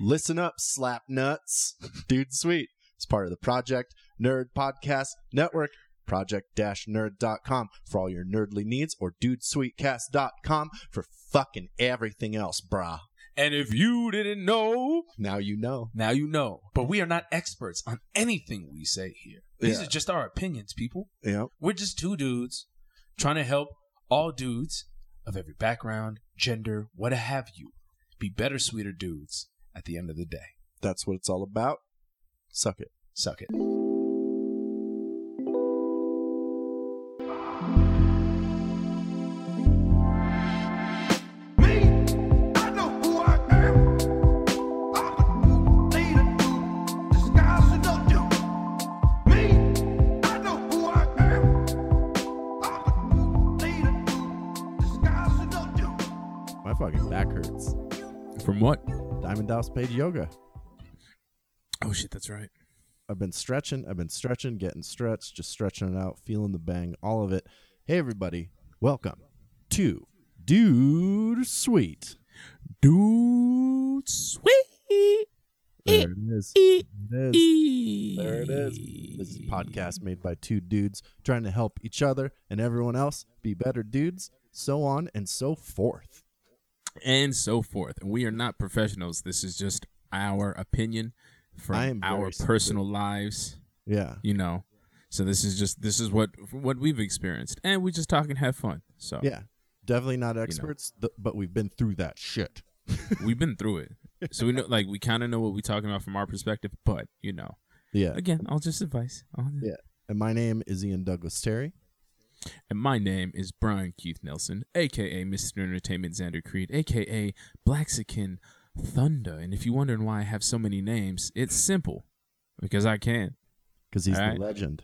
Listen up, slap nuts. Dude Sweet is part of the Project Nerd Podcast Network. Project-nerd.com for all your nerdly needs or dudesweetcast.com for fucking everything else, brah. And if you didn't know, Now you know. now you know. But we are not experts on anything we say here. These Yeah. are just our opinions, people. Yep. We're just two dudes trying to help all dudes of every background, gender, what have you, be better, sweeter dudes at the end of the day. That's what it's all about. Suck it. Suck it. Dallas Page Yoga. Oh, shit, that's right. I've been stretching. I've been stretching, getting stretched, just stretching it out, feeling the bang, all of it. Hey, everybody. Welcome to Dude Sweet. Dude, sweet. There it is. There it is. There it is. This is a podcast made by two dudes trying to help each other and everyone else be better dudes, so on and so forth. And so forth. And we are not professionals. This is just our opinion from our personal lives, Yeah. you know. So this is just this is what what we've experienced, and we just talk and have fun. So Yeah. Definitely not experts, th- but we've been through that shit. we've been through it, so we know like we kind of know what we're talking about from our perspective. But you know, Yeah. again, I'll just advise. I'll- Yeah. And my name is Ian Douglas Terry. And my name is Brian Keith Nelson, aka Mr. Entertainment Xander Creed, aka Blaxican Thunder. And if you're wondering why I have so many names, it's simple because I can. Because he's Alright. the legend.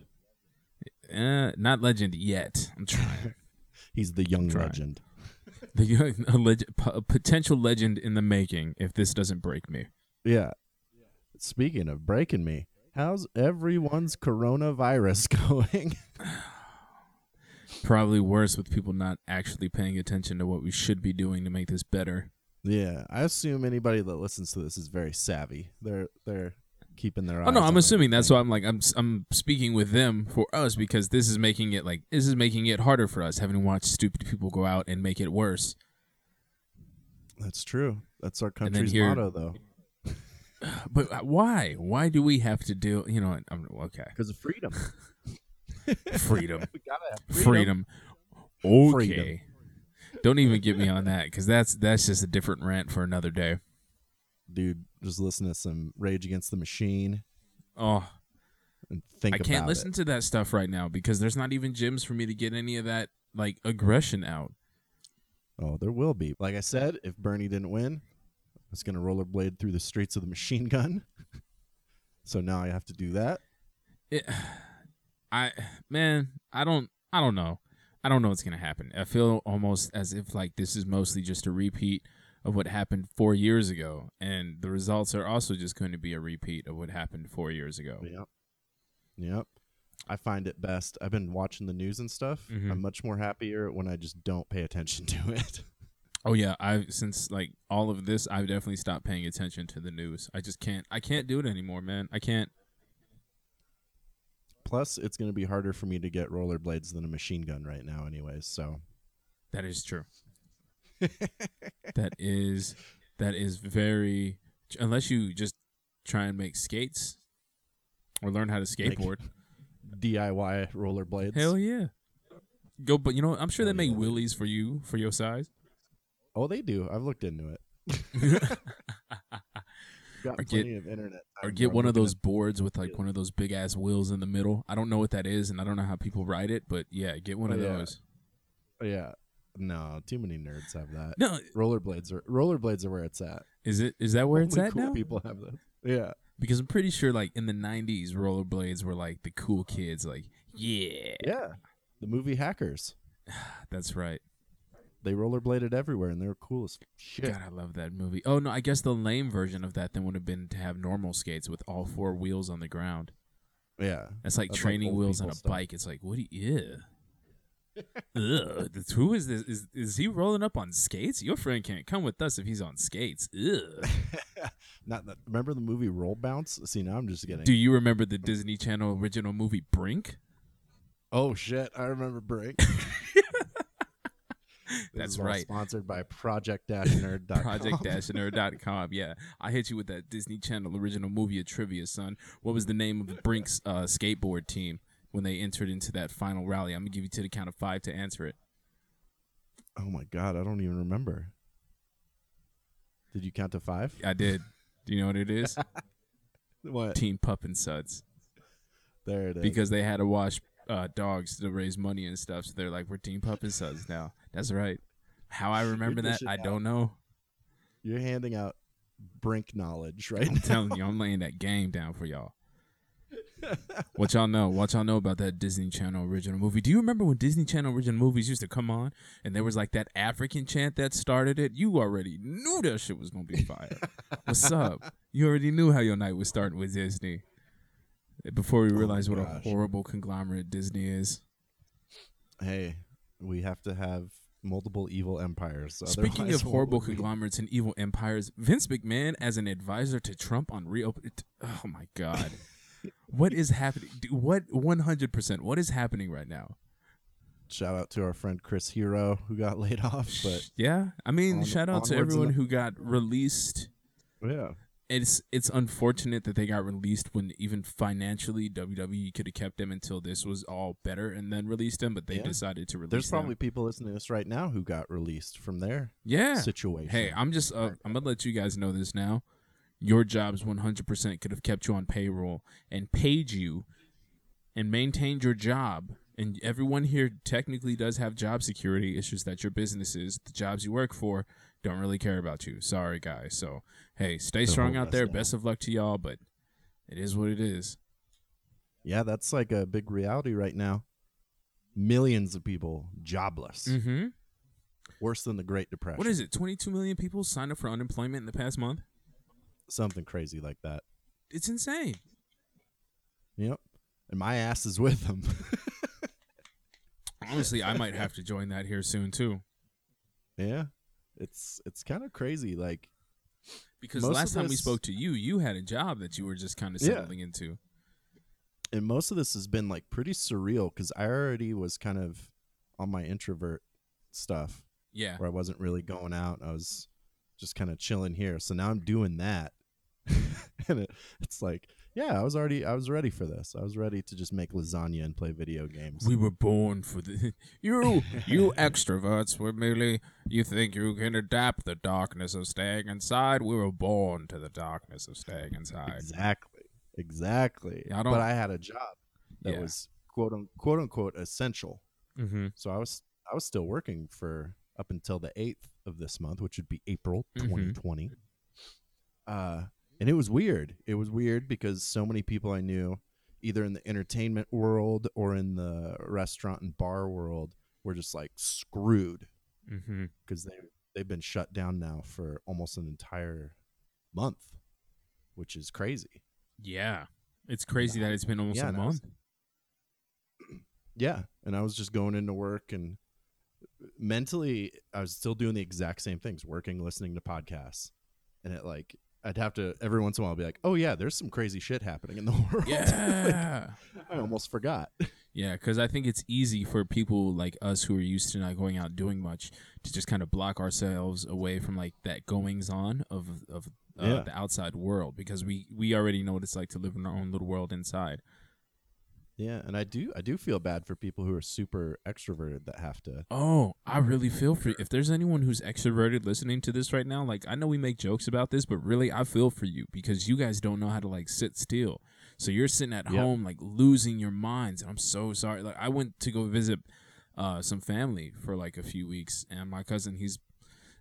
Uh, not legend yet. I'm trying. He's the young legend. the young- a, leg- a potential legend in the making if this doesn't break me. Yeah. Speaking of breaking me, how's everyone's coronavirus going? Probably worse with people not actually paying attention to what we should be doing to make this better. yeah, I assume anybody that listens to this is very savvy. They're they're keeping their eyes. Oh no, I'm assuming that's why I'm like I'm I'm speaking with them for us because this is making it like this is making it harder for us having to watch stupid people go out and make it worse. That's true. That's our country's here- motto, though. But uh, why? Why do we have to do? You know, I'm okay. Because of freedom. Freedom, we gotta have freedom. Okay. Freedom. Don't even get me on that because that's that's just a different rant for another day. Dude, just listen to some Rage Against the Machine Oh, and think I can't about listen it. to that stuff right now because there's not even gyms for me to get any of that like aggression out. Oh, there will be. Like I said, if Bernie didn't win, I was gonna rollerblade through the streets of the machine gun. so now I have to do that. It, I man, I don't I don't know. I don't know what's gonna happen. I feel almost as if like this is mostly just a repeat of what happened four years ago, and the results are also just going to be a repeat of what happened four years ago. Yep. Yep. I find it best. I've been watching the news and stuff. Mhm. I'm much more happier when I just don't pay attention to it. Oh yeah, I've since like all of this, I've definitely stopped paying attention to the news. I just can't. I can't do it anymore, man. I can't. Plus, it's going to be harder for me to get rollerblades than a machine gun right now, anyways. So, That is true. that is that is very unless you just try and make skates or learn how to skateboard. DIY rollerblades. Hell yeah. Go but you know, I'm sure they make yeah. willies for you for your size. Oh, they do. I've looked into it. Got Or plenty get- of internet. or get one of those boards with like one of those big ass wheels in the middle. I don't know what that is and I don't know how people ride it, but yeah, get one Oh, of yeah. those. at- Yeah. No, too many nerds have that. No, Rollerblades are rollerblades are where it's at. is it is that where it's Only at cool now? People have those. Yeah. Because I'm pretty sure like in the 90s rollerblades were like the cool kids like, yeah. Yeah. The movie Hackers. That's right. They rollerbladed everywhere and they were cool as shit. God, I love that movie. Oh no, I guess the lame version of that then would have been to have normal skates with all four wheels on the ground. Yeah. That's like That's like training old wheels on a stuff. bike. It's like, what do you? Yeah. Ugh, that's- who is this? Is is he rolling up on skates? Your friend can't come with us if he's on skates. Ugh. Not that, remember the movie Roll Bounce? See, now I'm just getting. Do you remember the Disney Channel original movie Brink? oh shit! I remember Brink. That's right. Sponsored by Project-Nerd.com. Project-nerd.com. Yeah, I hit you with that Disney Channel original movie of trivia, son. What was the name of Brink's uh, skateboard team when they entered into that final rally? I'm gonna give you to the count of five to answer it. Oh my god, I don't even remember. Did you count to five? I did. Do you know what it is? What? Team Pup and Suds. There it is. because they had to wash uh, dogs to raise money and stuff. So they're like, we're Team Pup and Suds now. That's right. How I remember that, I out. don't know. you're handing out Brink knowledge, right? I'm telling you, I'm laying that game down for y'all. What y'all know? What y'all know about that Disney Channel original movie? Do you remember when Disney Channel original movies used to come on and there was like that African chant that started it? You already knew that shit was gonna be fire. What's up? You already knew how your night was starting with Disney. Before we oh realized what a horrible conglomerate Disney is. hey, we have to have multiple evil empires. Speaking otherwise of horrible conglomerates and evil empires, Vince McMahon as an advisor to Trump on reopen. Oh my God, what is happening? What one hundred percent? What is happening right now? shout out to our friend Chris Hero who got laid off, but Yeah, I mean, On- shout out to everyone who got released. yeah, It's it's unfortunate that they got released when even financially WWE could have kept them until this was all better and then released them, but they Yeah. decided to release them. there's them. probably people listening to this right now who got released from their yeah situation. Hey, I'm just uh, I'm gonna let you guys know this now. Your jobs 100% could have kept you on payroll and paid you and maintained your job. And everyone here technically does have job security. It's just that your businesses, the jobs you work for, don't really care about you. Sorry, guys. So, hey, stay strong out there. down. Best of luck to y'all, but it is what it is. yeah, that's like a big reality right now. Millions of people jobless, Mm-hmm. worse than the Great Depression. What is it? 22 million people signed up for unemployment in the past month? Something crazy like that. It's insane. Yep, and my ass is with them. Honestly, I might have to join that here soon, too. yeah, it's it's kind of crazy. Like Because Most last time we spoke to you, you had a job that you were just kind of Yeah. settling into. and most of this has been like pretty surreal because I already was kind of on my introvert stuff Yeah. where I wasn't really going out. I was just kind of chilling here. So now I'm doing that, and it, it's like, yeah, I was already I was ready for this. I was ready to just make lasagna and play video games. We were born for the you you extroverts were merely you think you can adapt the darkness of staying inside. We were born to the darkness of staying inside. exactly, exactly. I but I had a job that Yeah. was quote un, quote unquote essential. Mm-hmm. So I was I was still working for up until the eighth of this month, which would be April Mhm. 2020. Uh, and it was weird. It was weird because so many people I knew, either in the entertainment world or in the restaurant and bar world, were just like screwed Mm-hmm. because they they've been shut down now for almost an entire month, which is crazy. Yeah. It's crazy that it's been almost Yeah, a was- month. Yeah, and I was just going into work and mentally I was still doing the exact same things, working, listening to podcasts. And it like I'd have to every once in a while be like, "Oh yeah, there's some crazy shit happening in the world." Yeah. Like, I almost forgot. Yeah, because I think it's easy for people like us who are used to not going out doing much to just kind of block ourselves away from like that goings on of of uh, Yeah. the outside world because we we already know what it's like to live in our own little world inside. Yeah, and I do I do feel bad for people who are super extroverted that have to Oh, I really feel for you. If there's anyone who's extroverted listening to this right now, like I know we make jokes about this, but really I feel for you because you guys don't know how to like sit still. So you're sitting at Yep. home like losing your minds, and I'm so sorry. Like I went to go visit uh some family for like a few weeks, and my cousin he's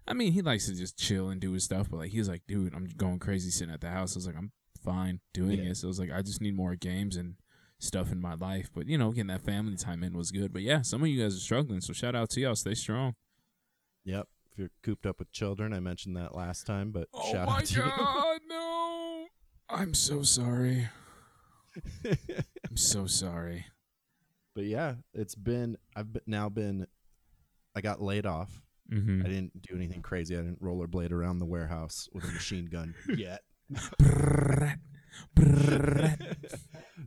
I mean, he likes to just chill and do his stuff, but like he's like, dude, I'm going crazy sitting at the house. I was like, I'm fine doing Yeah. So I was like, I just need more games and stuff in my life. But you know, getting that family time in was good. But yeah, some of you guys are struggling. So shout out to y'all. Stay strong. Yep. If you're cooped up with children, I mentioned that last time, but Oh shout out to you. no. I'm so sorry. I'm so sorry. but yeah, it's been I've been, now been I got laid off. Mm-hmm. I didn't do anything crazy. I didn't rollerblade around the warehouse with a machine gun yet.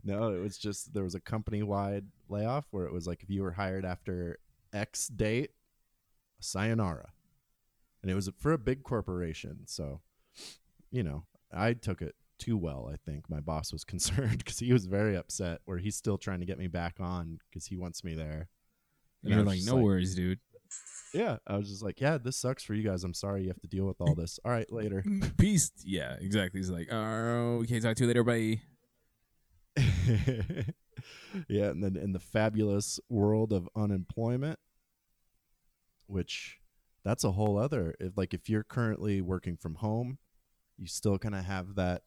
no, it was just there was a company wide layoff where it was like if you were hired after X date, sayonara. And it was for a big corporation. So, you know, I took it too well, I think. My boss was concerned because he was very upset where he's still trying to get me back on because he wants me there. And I You're like, just no worries, dude. Yeah. I was just like, yeah, this sucks for you guys. I'm sorry you have to deal with all this. All right, later. Peace. Yeah, exactly. He's like, oh, we can't talk to you later, bye. yeah, and then in the fabulous world of unemployment, which that's a whole other. If like if you're currently working from home, you still kind of have that.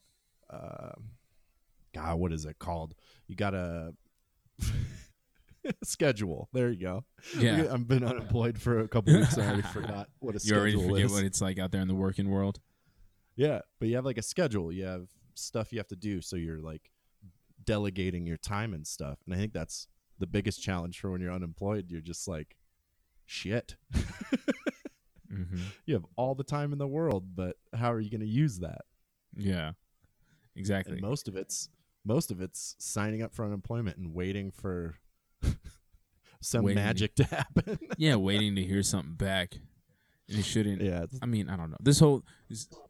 Uh, God, what is it called? You got a schedule. There you go. Yeah. I've been unemployed for a couple weeks. and I already forgot what a schedule is. You schedule already forget is. what it's like out there in the working world. Yeah, but you have like a schedule. You have stuff you have to do, so you're like delegating your time and stuff. And I think that's the biggest challenge for when you're unemployed. You're just like, shit. Mm-hmm. you have all the time in the world, but how are you going to use that? Yeah, exactly. And most of it's most of it's signing up for unemployment and waiting for some Waiting. magic to happen. yeah, waiting to hear something back. And it shouldn't. yeah, I mean, I don't know. This whole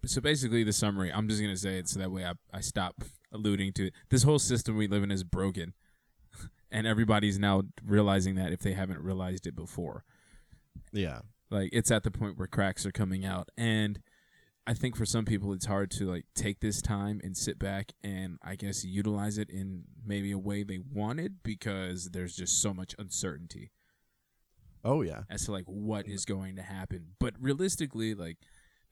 so basically the summary. I'm just gonna say it so that way I I stop alluding to it. This whole system we live in is broken, and everybody's now realizing that if they haven't realized it before. yeah, Like it's at the point where cracks are coming out, and I think for some people it's hard to like take this time and sit back and I guess utilize it in maybe a way they wanted because there's just so much uncertainty oh yeah, as to like what mm-hmm. is going to happen. But realistically, like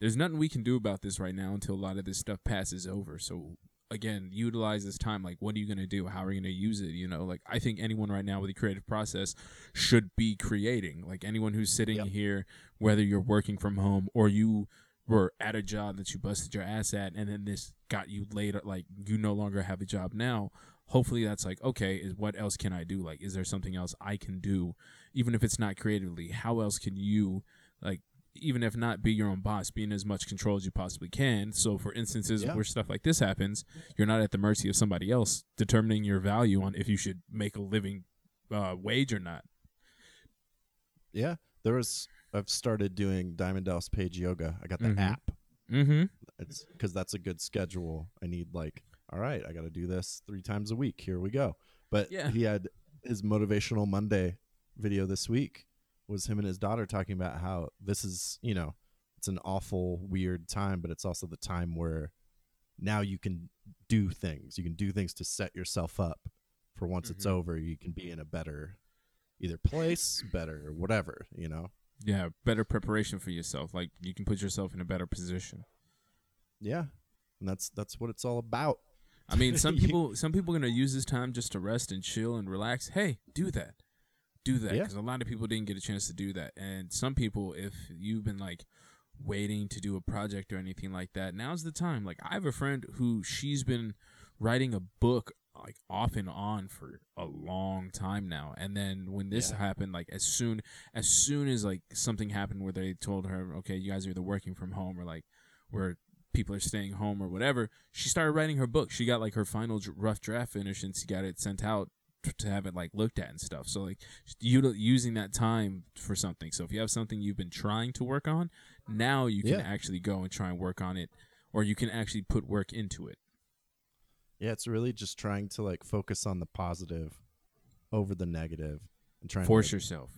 there's nothing we can do about this right now until a lot of this stuff passes over. So again, utilize this time. Like, what are you gonna do? How are you gonna use it? You know, like I think anyone right now with a creative process should be creating. Like anyone who's sitting Yep. here, whether you're working from home or you were at a job that you busted your ass at, and then this got you later, like you no longer have a job now. Hopefully that's like okay. Is what else can I do? Like, is there something else I can do, even if it's not creatively? How else can you like? Even if not be your own boss, be in as much control as you possibly can. So, for instances Yeah. where stuff like this happens, you're not at the mercy of somebody else determining your value on if you should make a living uh, wage or not. yeah. There was I've started doing Diamond Dallas Page Yoga. I got the Mhm. app. Mm-hmm. It's because that's a good schedule. I need like, all right, I got to do this three times a week. Here we go. But Yeah. he had his motivational Monday video this week was him and his daughter talking about how this is, you know, it's an awful weird time, but it's also the time where now you can do things. You can do things to set yourself up for once it's Mhm. over. You can be in a better either place, better, whatever, you know. Yeah, better preparation for yourself. Like you can put yourself in a better position. Yeah. And that's that's what it's all about. I mean, some people some people are gonna use this time just to rest and chill and relax. Hey, do that, do that, Yeah. because a lot of people didn't get a chance to do that. And some people, if you've been like waiting to do a project or anything like that, now's the time. Like I have a friend who she's been writing a book like off and on for a long time now. And then when this Yeah. happened like as soon as soon as like something happened where they told her okay you guys are either working from home or like where people are staying home or whatever she started writing her book. She got like her final rough draft finished and she got it sent out to have it like looked at and stuff. So like using that time for something. So if you have something you've been trying to work on now you can Yeah. actually go and try and work on it or you can actually put work into it Yeah, it's really just trying to like focus on the positive over the negative and trying force to yourself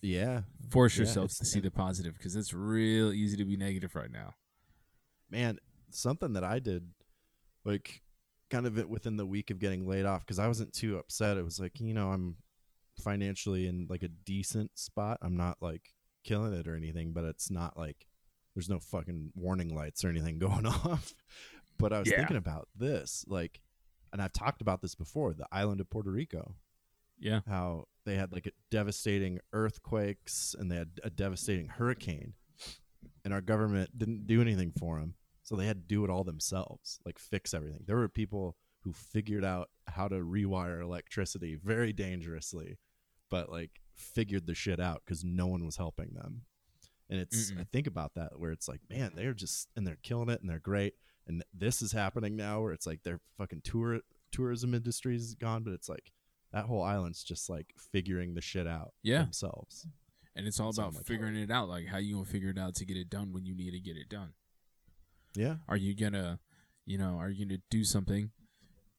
yeah, force Yeah, yourself to see the positive because it's real easy to be negative right now man, something that I did like kind of it within the week of getting laid off because I wasn't too upset. It was like you know I'm financially in like a decent spot. I'm not like killing it or anything, but it's not like there's no fucking warning lights or anything going off. But I was Yeah. thinking about this, like, and I've talked about this before the island of Puerto Rico. yeah how they had like a devastating earthquakes and they had a devastating hurricane and our government didn't do anything for them so they had to do it all themselves like fix everything there were people who figured out how to rewire electricity very dangerously, but like figured the shit out because no one was helping them. And it's I Mm-mm. think about that where it's like, man, they're just and they're killing it and they're great. And this is happening now where it's like their fucking tour tourism industry is gone, but it's like that whole island's just like figuring the shit out Yeah. themselves. And it's all about figuring it out. Like how you gonna figure it out to get it done when you need to get it done. Yeah. Are you gonna, you know, are you gonna do something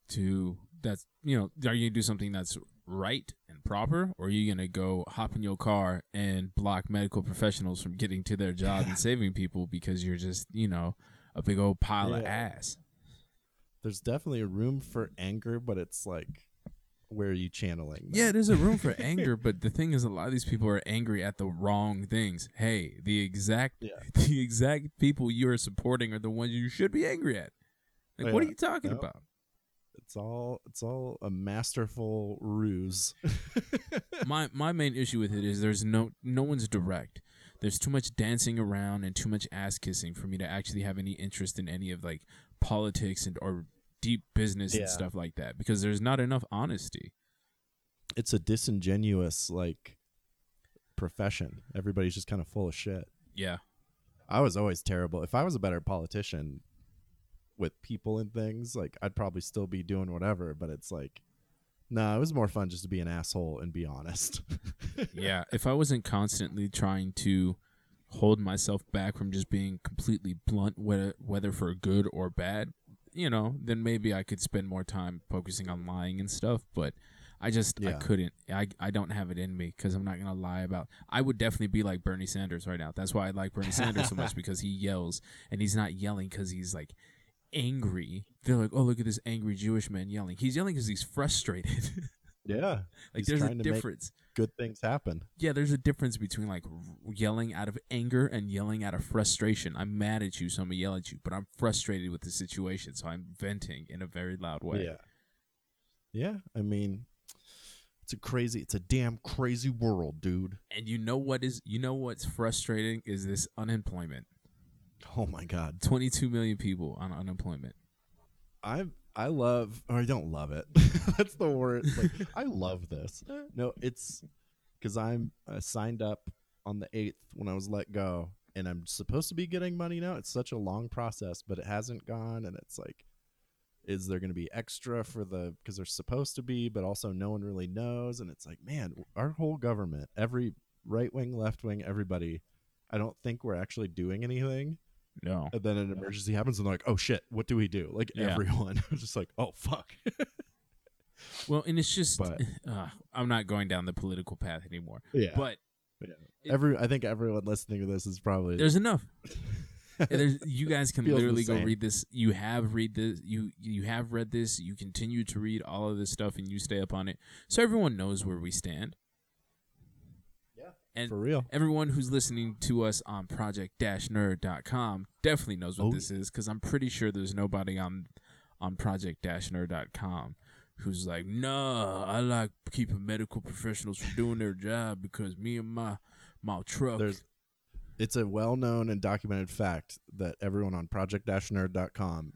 to that's you know, are you gonna do something that's right and proper, or are you gonna go hop in your car and block medical professionals from getting to their job and saving people because you're just, you know, a big old pile of ass. There's definitely a room for anger, but it's like where are you channeling? that? Yeah, there's a room for anger, but the thing is, a lot of these people are angry at the wrong things. Hey, the exact, Yeah. the exact people you are supporting are the ones you should be angry at. Like, what are you talking about? It's all it's all a masterful ruse. my my main issue with it is there's no no one's direct. There's too much dancing around and too much ass kissing for me to actually have any interest in any of like politics and or deep business Yeah. and stuff like that because there's not enough honesty. it's a disingenuous like profession. Everybody's just kind of full of shit. Yeah. I was always terrible. If I was a better politician with people and things, like I'd probably still be doing whatever, but it's like no, it was more fun just to be an asshole and be honest. yeah, if I wasn't constantly trying to hold myself back from just being completely blunt, whether whether for good or bad, you know, then maybe I could spend more time focusing on lying and stuff. But I just I couldn't. I I don't have it in me because I'm not gonna lie about. I would definitely be like Bernie Sanders right now. That's why I like Bernie Sanders so much because he yells and he's not yelling because he's like angry. They're like, oh look at this angry Jewish man yelling. He's yelling because he's frustrated. yeah. like there's a to difference good things happen. yeah, there's a difference between like yelling out of anger and yelling out of frustration. I'm mad at you, so I'm gonna yell at you, but I'm frustrated with the situation, so I'm venting in a very loud way. Yeah. Yeah, I mean it's a crazy it's a damn crazy world, dude. And you know what is you know what's frustrating is this unemployment. Oh my god. 22 million people on unemployment. I I love or I don't love it. That's the word. Like I love this. No, it's because I'm uh, signed up on the eighth when I was let go, and I'm supposed to be getting money now. It's such a long process, but it hasn't gone, and it's like, is there going to be extra for the because there's supposed to be, but also no one really knows, and it's like, man, our whole government, every right wing, left wing, everybody. I don't think we're actually doing anything No. and then an emergency happens and they're like oh shit what do we do like Yeah. everyone was just like oh fuck Well, and it's just But- uh, I'm not going down the political path anymore. yeah But every i think everyone listening to this is probably there's enough. There's, you guys can Feels the literally go same. read this. You have read this. You you have read this. You continue to read all of this stuff, and you stay up on it, so everyone knows where we stand. Yeah. and for real everyone who's listening to us on project-nerd.com definitely knows what Oh, this is because I'm pretty sure there's nobody on on project-nerd.com who's like, "Nah, I like keeping medical professionals from doing their job because me and my my truck." there's it's a well-known and documented fact that everyone on project-nerd.com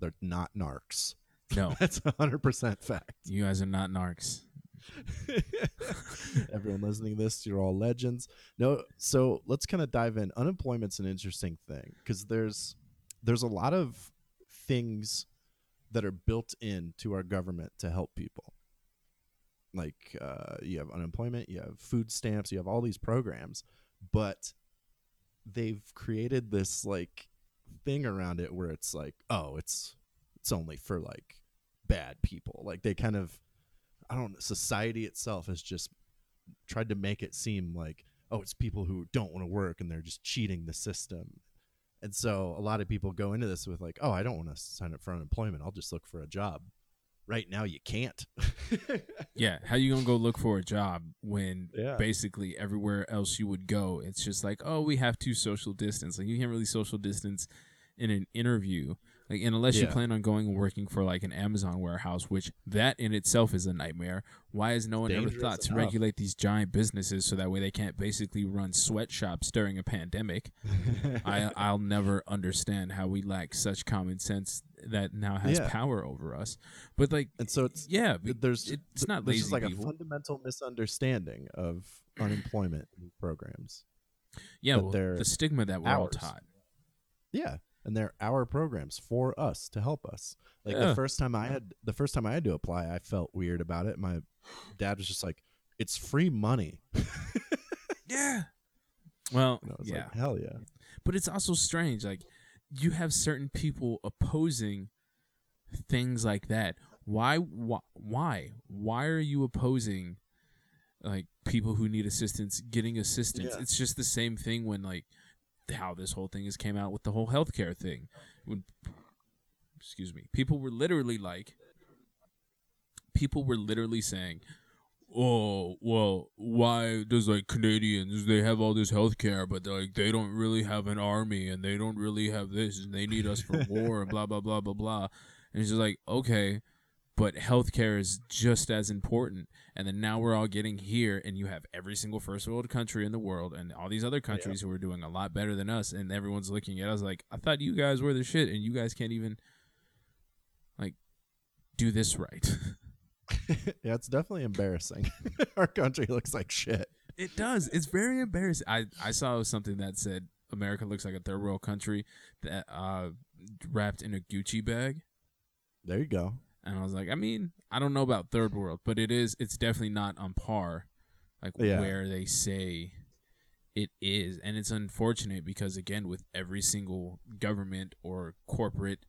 they're not narcs no, that's a 100% fact you guys are not narcs. everyone listening to this you're all legends. No so let's kind of dive in. Unemployment's an interesting thing because there's there's a lot of things that are built into our government to help people. Like uh, you have unemployment you have food stamps you have all these programs but they've created this like thing around it where it's like oh it's it's only for like bad people. Like they kind of i don't society itself has just tried to make it seem like oh it's people who don't want to work and they're just cheating the system and so a lot of people go into this with like oh i don't want to sign up for unemployment i'll just look for a job right now you can't Yeah, how you gonna go look for a job when Yeah. basically everywhere else you would go, it's just like, oh, we have to social distance. Like you can't really social distance in an interview Like, and unless you plan on going and working for like an Amazon warehouse, which that in itself is a nightmare, why has no one ever thought to enough. regulate these giant businesses so that way they can't basically run sweatshops during a pandemic? I I'll never understand how we lack such common sense that now has Yeah. power over us. But like, and so it's yeah, there's it's not there's lazy just like people. a fundamental misunderstanding of unemployment programs. yeah, well, the stigma that we're all taught. Yeah, and they're our programs for us to help us. Like Yeah. the first time I had the first time I had to apply, I felt weird about it. My dad was just like, "It's free money." Yeah. Well, yeah. like, "Hell yeah!" but it's also strange like you have certain people opposing things like that why why why, why are you opposing like people who need assistance getting assistance Yeah. it's just the same thing when like how this whole thing has came out with the whole healthcare thing. When excuse me people were literally like people were literally saying oh well why does like canadians they have all this health care but like they don't really have an army and they don't really have this and they need us for war and blah blah blah blah blah. And it's just like okay but healthcare is just as important and then now we're all getting here and you have every single first world country in the world and all these other countries who are doing a lot better than us and everyone's looking at us like i thought you guys were the shit and you guys can't even like do this right yeah, it's definitely embarrassing. Our country looks like shit. It does. It's very embarrassing. I, I saw something that said America looks like a third world country that uh wrapped in a Gucci bag. There you go. And I was like, I mean, I don't know about third world, but it is it's definitely not on par like Yeah. where they say it is. And it's unfortunate because again with every single government or corporate,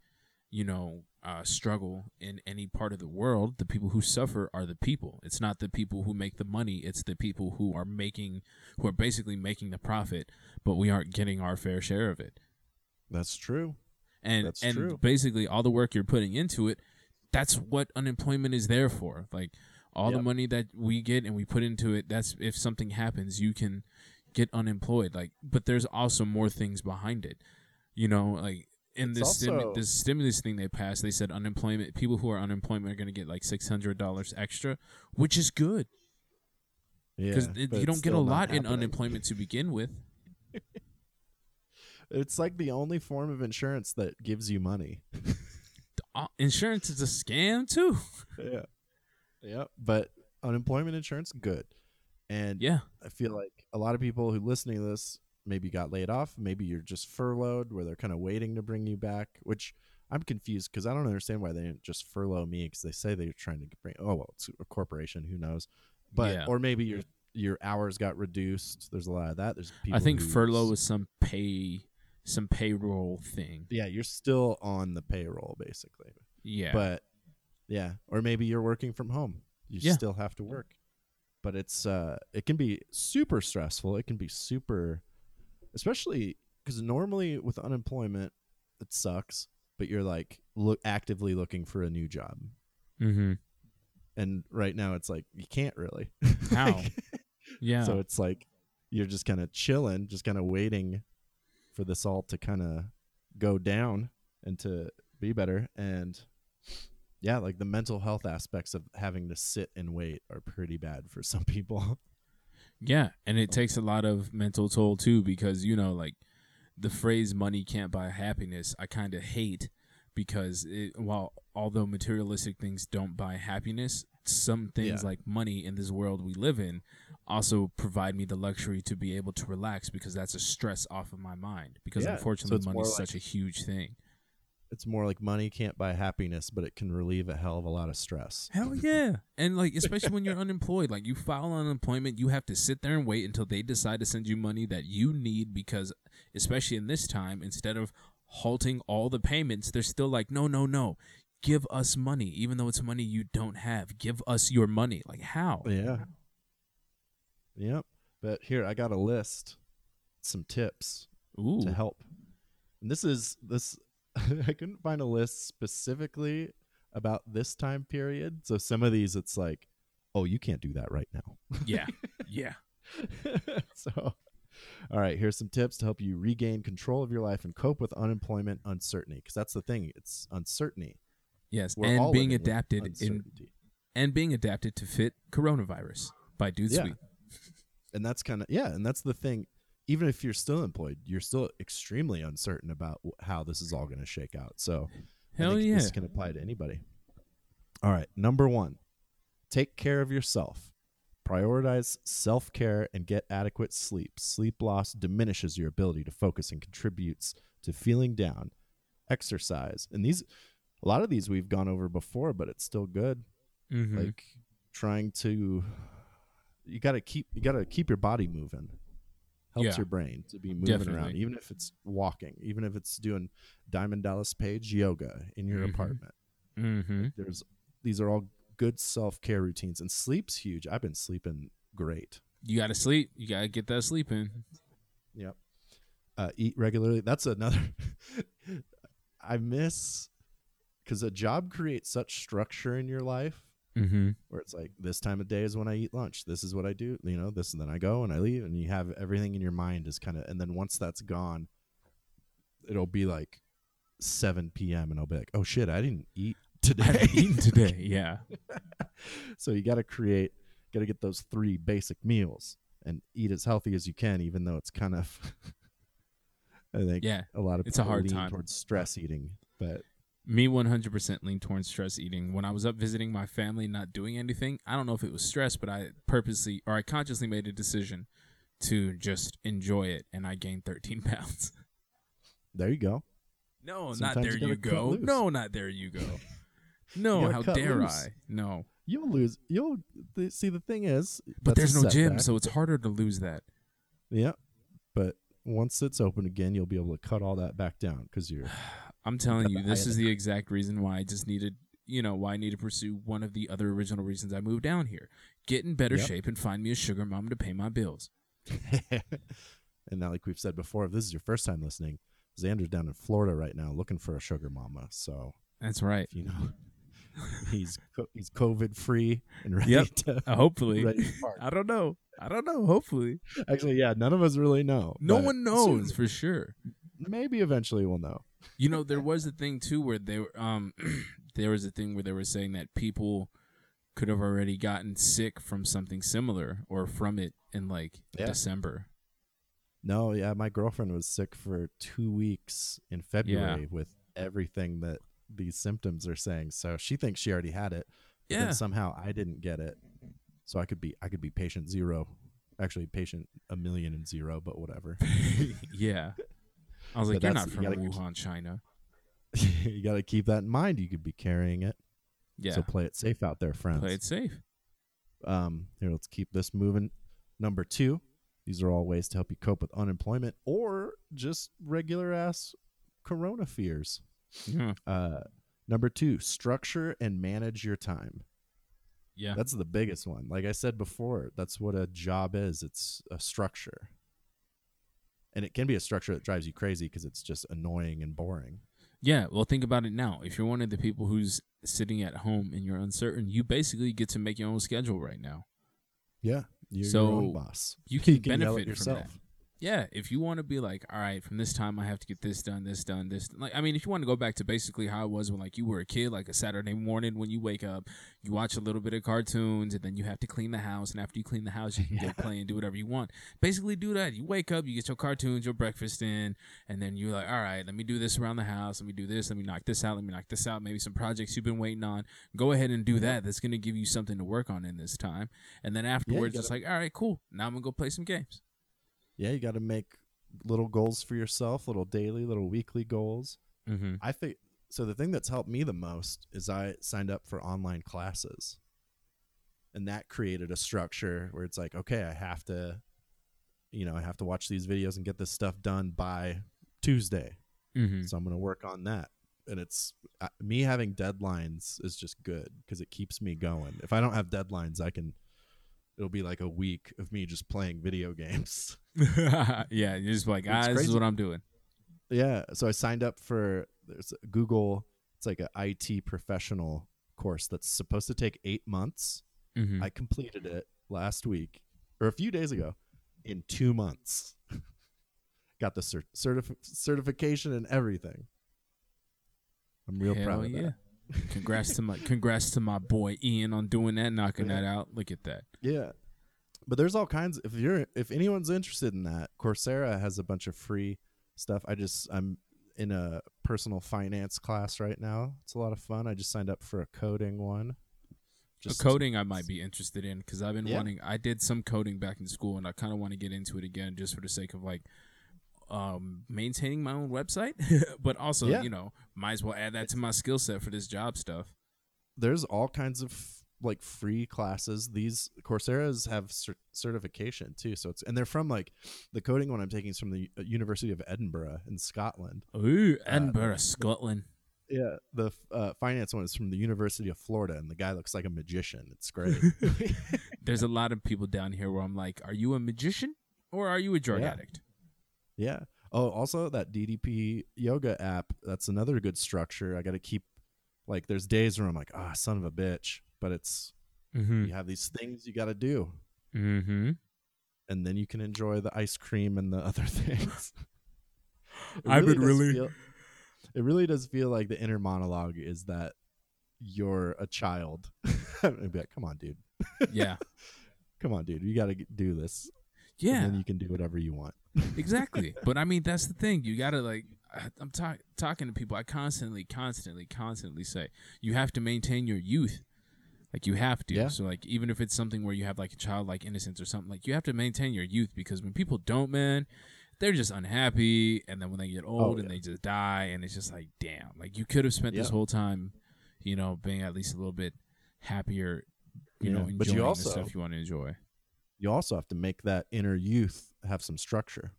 you know, uh, struggle in any part of the world, the people who suffer are the people. It's not the people who make the money. It's the people who are making, who are basically making the profit, but we aren't getting our fair share of it. That's true. And That's and true. basically all the work you're putting into it, that's what unemployment is there for. Like all the money that we get and we put into it, that's if something happens, you can get unemployed. Like, but there's also more things behind it. You know, like in It's this stimu- this stimulus thing they passed, they said unemployment people who are unemployment are going to get like six hundred dollars extra, which is good Yeah, because you don't get a lot in unemployment to begin with. It's like the only form of insurance that gives you money. Uh, insurance is a scam too. yeah. Yeah. But unemployment insurance, good. And Yeah, I feel like a lot of people who listening to this maybe got laid off. Maybe you're just furloughed where they're kind of waiting to bring you back, which I'm confused because I don't understand why they didn't just furlough me because they say they're trying to bring, oh, well, it's a corporation. Who knows? But, Yeah. or maybe your your hours got reduced. There's a lot of that. There's people I think furlough was some pay, some payroll thing. Yeah, you're still on the payroll basically. Yeah, But yeah, or maybe you're working from home. You Yeah. still have to work. But it's uh it can be super stressful. It can be super especially cuz normally with unemployment it sucks, but you're like look actively looking for a new job. mm-hmm. And right now it's like you can't really. How? yeah. So it's like you're just kind of chilling, just kind of waiting for this all to kind of go down and to be better. And yeah, like the mental health aspects of having to sit and wait are pretty bad for some people. Yeah, and it takes a lot of mental toll too because you know like the phrase money can't buy happiness I kind of hate because it, while although materialistic things don't buy happiness, some things Yeah. like money in this world we live in also provide me the luxury to be able to relax because that's a stress off of my mind because Yeah, unfortunately it's money is like- such a huge thing. it's more like money can't buy happiness, but it can relieve a hell of a lot of stress. Hell yeah. And like especially when you're unemployed, like you file unemployment, you have to sit there and wait until they decide to send you money that you need because especially in this time, instead of halting all the payments, they're still like, No, no, no. Give us money, even though it's money you don't have. Give us your money. Like how? Yeah. Yep. But here I got a list, some tips Ooh. to help. And this is this I couldn't find a list specifically about this time period. So some of these it's like, oh, you can't do that right now. Yeah. Yeah. so All right, here's some tips to help you regain control of your life and cope with unemployment uncertainty. Because that's the thing, it's uncertainty. Yes, We're and being adapted in and being adapted to fit coronavirus by Dude Yeah. Sweet. and that's kind of yeah, and that's the thing. Even if you're still employed, you're still extremely uncertain about how this is all going to shake out. So, Hell yeah. this can apply to anybody. All right, number one, take care of yourself. Prioritize self care and get adequate sleep. Sleep loss diminishes your ability to focus and contributes to feeling down. Exercise, and these, a lot of these we've gone over before, but it's still good. Mhm. Like trying to, you got to keep you got to keep your body moving. Helps Yeah. your brain to be moving around, even if it's walking, even if it's doing Diamond Dallas Page yoga in your Mhm. apartment Mhm. there's these are all good self-care routines and sleep's huge i've been sleeping great You got to sleep. You got to get that sleep in. yep uh, eat regularly that's another i miss because a job creates such structure in your life Mm-hmm. where it's like this time of day is when i eat lunch this is what i do you know this and then i go and i leave and you have everything in your mind is kind of and then once that's gone it'll be like 7 p.m and i'll be like oh shit i didn't eat today I haven't eaten today. Yeah. so you got to create got to get those three basic meals and eat as healthy as you can even though it's kind of i think Yeah. a lot of it's a hard lean time. towards stress eating but Me 100% lean towards stress eating. When I was up visiting my family, not doing anything, I don't know if it was stress, but I purposely or I consciously made a decision to just enjoy it, and I gained 13 pounds. there you go No, Sometimes not there gotta you go. No, not there you go. No, gotta how dare loose. I? No. you'll lose you'll th- see the thing is But there's no gym, so it's harder to lose that. yeah but once it's open again you'll be able to cut all that back down because you're I'm telling you, this is the exact reason why I just needed, you know, why I need to pursue one of the other original reasons I moved down here. Get in better Yep. shape and find me a sugar mama to pay my bills. and now like we've said before if this is your first time listening xander's down in florida right now looking for a sugar mama so That's right. you know he's co- he's covid free and ready Yep. to hopefully. ready to. I don't know. I don't know. Hopefully. actually yeah none of us really know No one knows soon- for sure. maybe eventually we'll know You know, there was a thing too where they were um there was a thing where they were saying that people could have already gotten sick from something similar or from it in like Yeah. December. no yeah my girlfriend was sick for two weeks in february with everything that these symptoms are saying so she thinks she already had it but Yeah. then somehow i didn't get it so i could be i could be patient zero actually patient a million and zero but whatever yeah. I was But like, you're not you from gotta- Wuhan, China. you got to keep that in mind you could be carrying it Yeah. so play it safe out there friends Play it safe. um here let's keep this moving number two these are all ways to help you cope with unemployment or just regular ass corona fears Yeah. uh number two structure and manage your time Yeah. that's the biggest one like i said before that's what a job is it's a structure and it can be a structure that drives you crazy because it's just annoying and boring Yeah, well, think about it now. If you're one of the people who's sitting at home and you're uncertain, you basically get to make your own schedule right now. yeah you're So, your own boss You can, can yell at benefit from that. Yeah, if you want to be like, all right, from this time I have to get this done, this done, this. Like, I mean, if you want to go back to basically how it was when like you were a kid, like a Saturday morning when you wake up, you watch a little bit of cartoons, and then you have to clean the house, and after you clean the house, you can go play and do whatever you want. Basically, do that. You wake up, you get your cartoons, your breakfast in, and then you're like, all right, let me do this around the house, let me do this, let me knock this out, let me knock this out. Maybe some projects you've been waiting on. Go ahead and do that. That's gonna give you something to work on in this time, and then afterwards, it's gotta- like, all right, cool. Now I'm gonna go play some games. Yeah you got to make little goals for yourself little daily little weekly goals Mm-hmm. I think so. The thing that's helped me the most is I signed up for online classes, and that created a structure where it's like, okay, I have to, you know, I have to watch these videos and get this stuff done by Tuesday. Mm-hmm. So I'm going to work on that. And it's uh, me having deadlines is just good because it keeps me going. If I don't have deadlines, I can. It'll be like a week of me just playing video games. yeah, you're just like, ah, this is what I'm doing. Yeah, so I signed up for there's Google. It's like a IT professional course that's supposed to take eight months. Mm-hmm. I completed it last week or a few days ago in two months. got the cert- certif- certification and everything. I'm real Hell proud of yeah. that. Congrats to my congrats to my boy Ian on doing that, knocking Yeah. that out. Look at that. Yeah. But there's all kinds if you're if anyone's interested in that, Coursera has a bunch of free stuff. I just I'm in a personal finance class right now. It's a lot of fun. I just signed up for a coding one. Just A coding I might be interested in because I've been Yeah. wanting. I did some coding back in school, and I kind of want to get into it again, just for the sake of like um maintaining my own website, but also Yeah. you know might as well add that to my skill set for this job stuff. there's all kinds of like free classes. These Coursera's have cer- certification too, so it's and they're from like the coding one I'm taking is from the uh, University of Edinburgh in Scotland. Ooh, Edinburgh, Scotland. Yeah, the uh, finance one is from the University of Florida, and the guy looks like a magician. It's great. There's a lot of people down here where I'm like, are you a magician or are you a drug Yeah. addict? Yeah. Oh, also that DDP yoga app. That's another good structure. I got to keep like there's days where I'm like, ah, son of a bitch, but it's Mm-hmm. you have these things you got to do. Mm-hmm. and then you can enjoy the ice cream and the other things. It I would really- feel- it really does feel like the inner monologue is that you're a child. I'd be like, come on, dude. Yeah. Come on, dude. You got to do this. Yeah. And then you can do whatever you want. Exactly. But I mean, that's the thing. You gotta like. I- I'm talk- talking to people. I constantly, constantly, constantly say you have to maintain your youth. Like you have to. Yeah. So like, even if it's something where you have like a childlike innocence or something, like you have to maintain your youth because when people don't, man, they're just unhappy, and then when they get oh, old and Oh, yeah. they just die, and it's just like, damn. Like you could have spent this whole time, you know, being at least a little bit happier. You know, enjoying But you also- the stuff you want to enjoy. You also have to make that inner youth have some structure.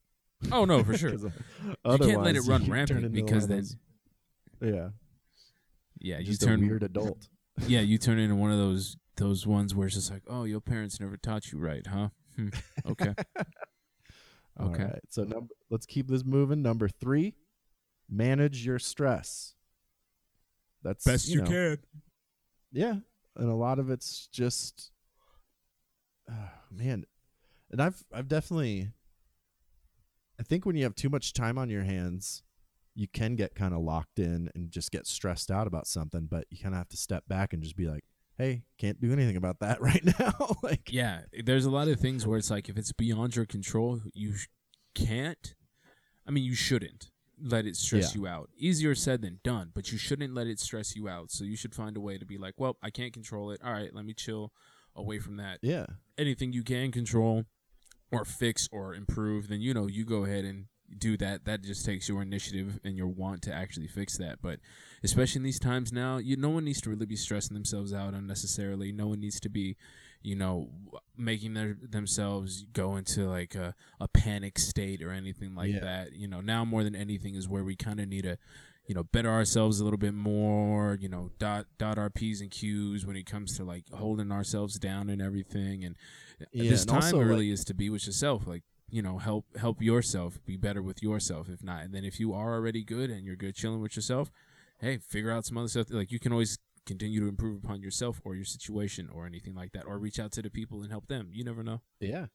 Oh no, for sure. You can't let it run rampant because then, yeah, yeah, you turn a weird adult. yeah, you turn into one of those those ones where it's just like, oh, your parents never taught you right, huh? Hmm. Okay. Okay. right. So number, let's keep this moving. Number three, manage your stress. That's best you, know, you can. Yeah, and a lot of it's just, uh, man, and I've I've definitely. I think when you have too much time on your hands, you can get kind of locked in and just get stressed out about something. But you kind of have to step back and just be like, "Hey, can't do anything about that right now." like, Yeah, there's a lot of things where it's like if it's beyond your control, you sh- can't. I mean, you shouldn't let it stress Yeah. you out. Easier said than done, but you shouldn't let it stress you out. So you should find a way to be like, well, I can't control it. All right, let me chill away from that. yeah, anything you can control or fix or improve, then you know you go ahead and do that. That just takes your initiative and your want to actually fix that. But especially in these times now, you no one needs to really be stressing themselves out unnecessarily. No one needs to be, you know, making their themselves go into like a, a panic state or anything like Yeah. that. You know, now more than anything is where we kind of need to you know, better ourselves a little bit more, you know, dot dot our P's and Q's when it comes to like holding ourselves down and everything. And Yeah, this and time also, really is to be with yourself. Like, you know, help help yourself be better with yourself. If not, and then if you are already good and you're good chilling with yourself, hey, figure out some other stuff. Like you can always continue to improve upon yourself or your situation or anything like that, or reach out to the people and help them. You never know. Yeah.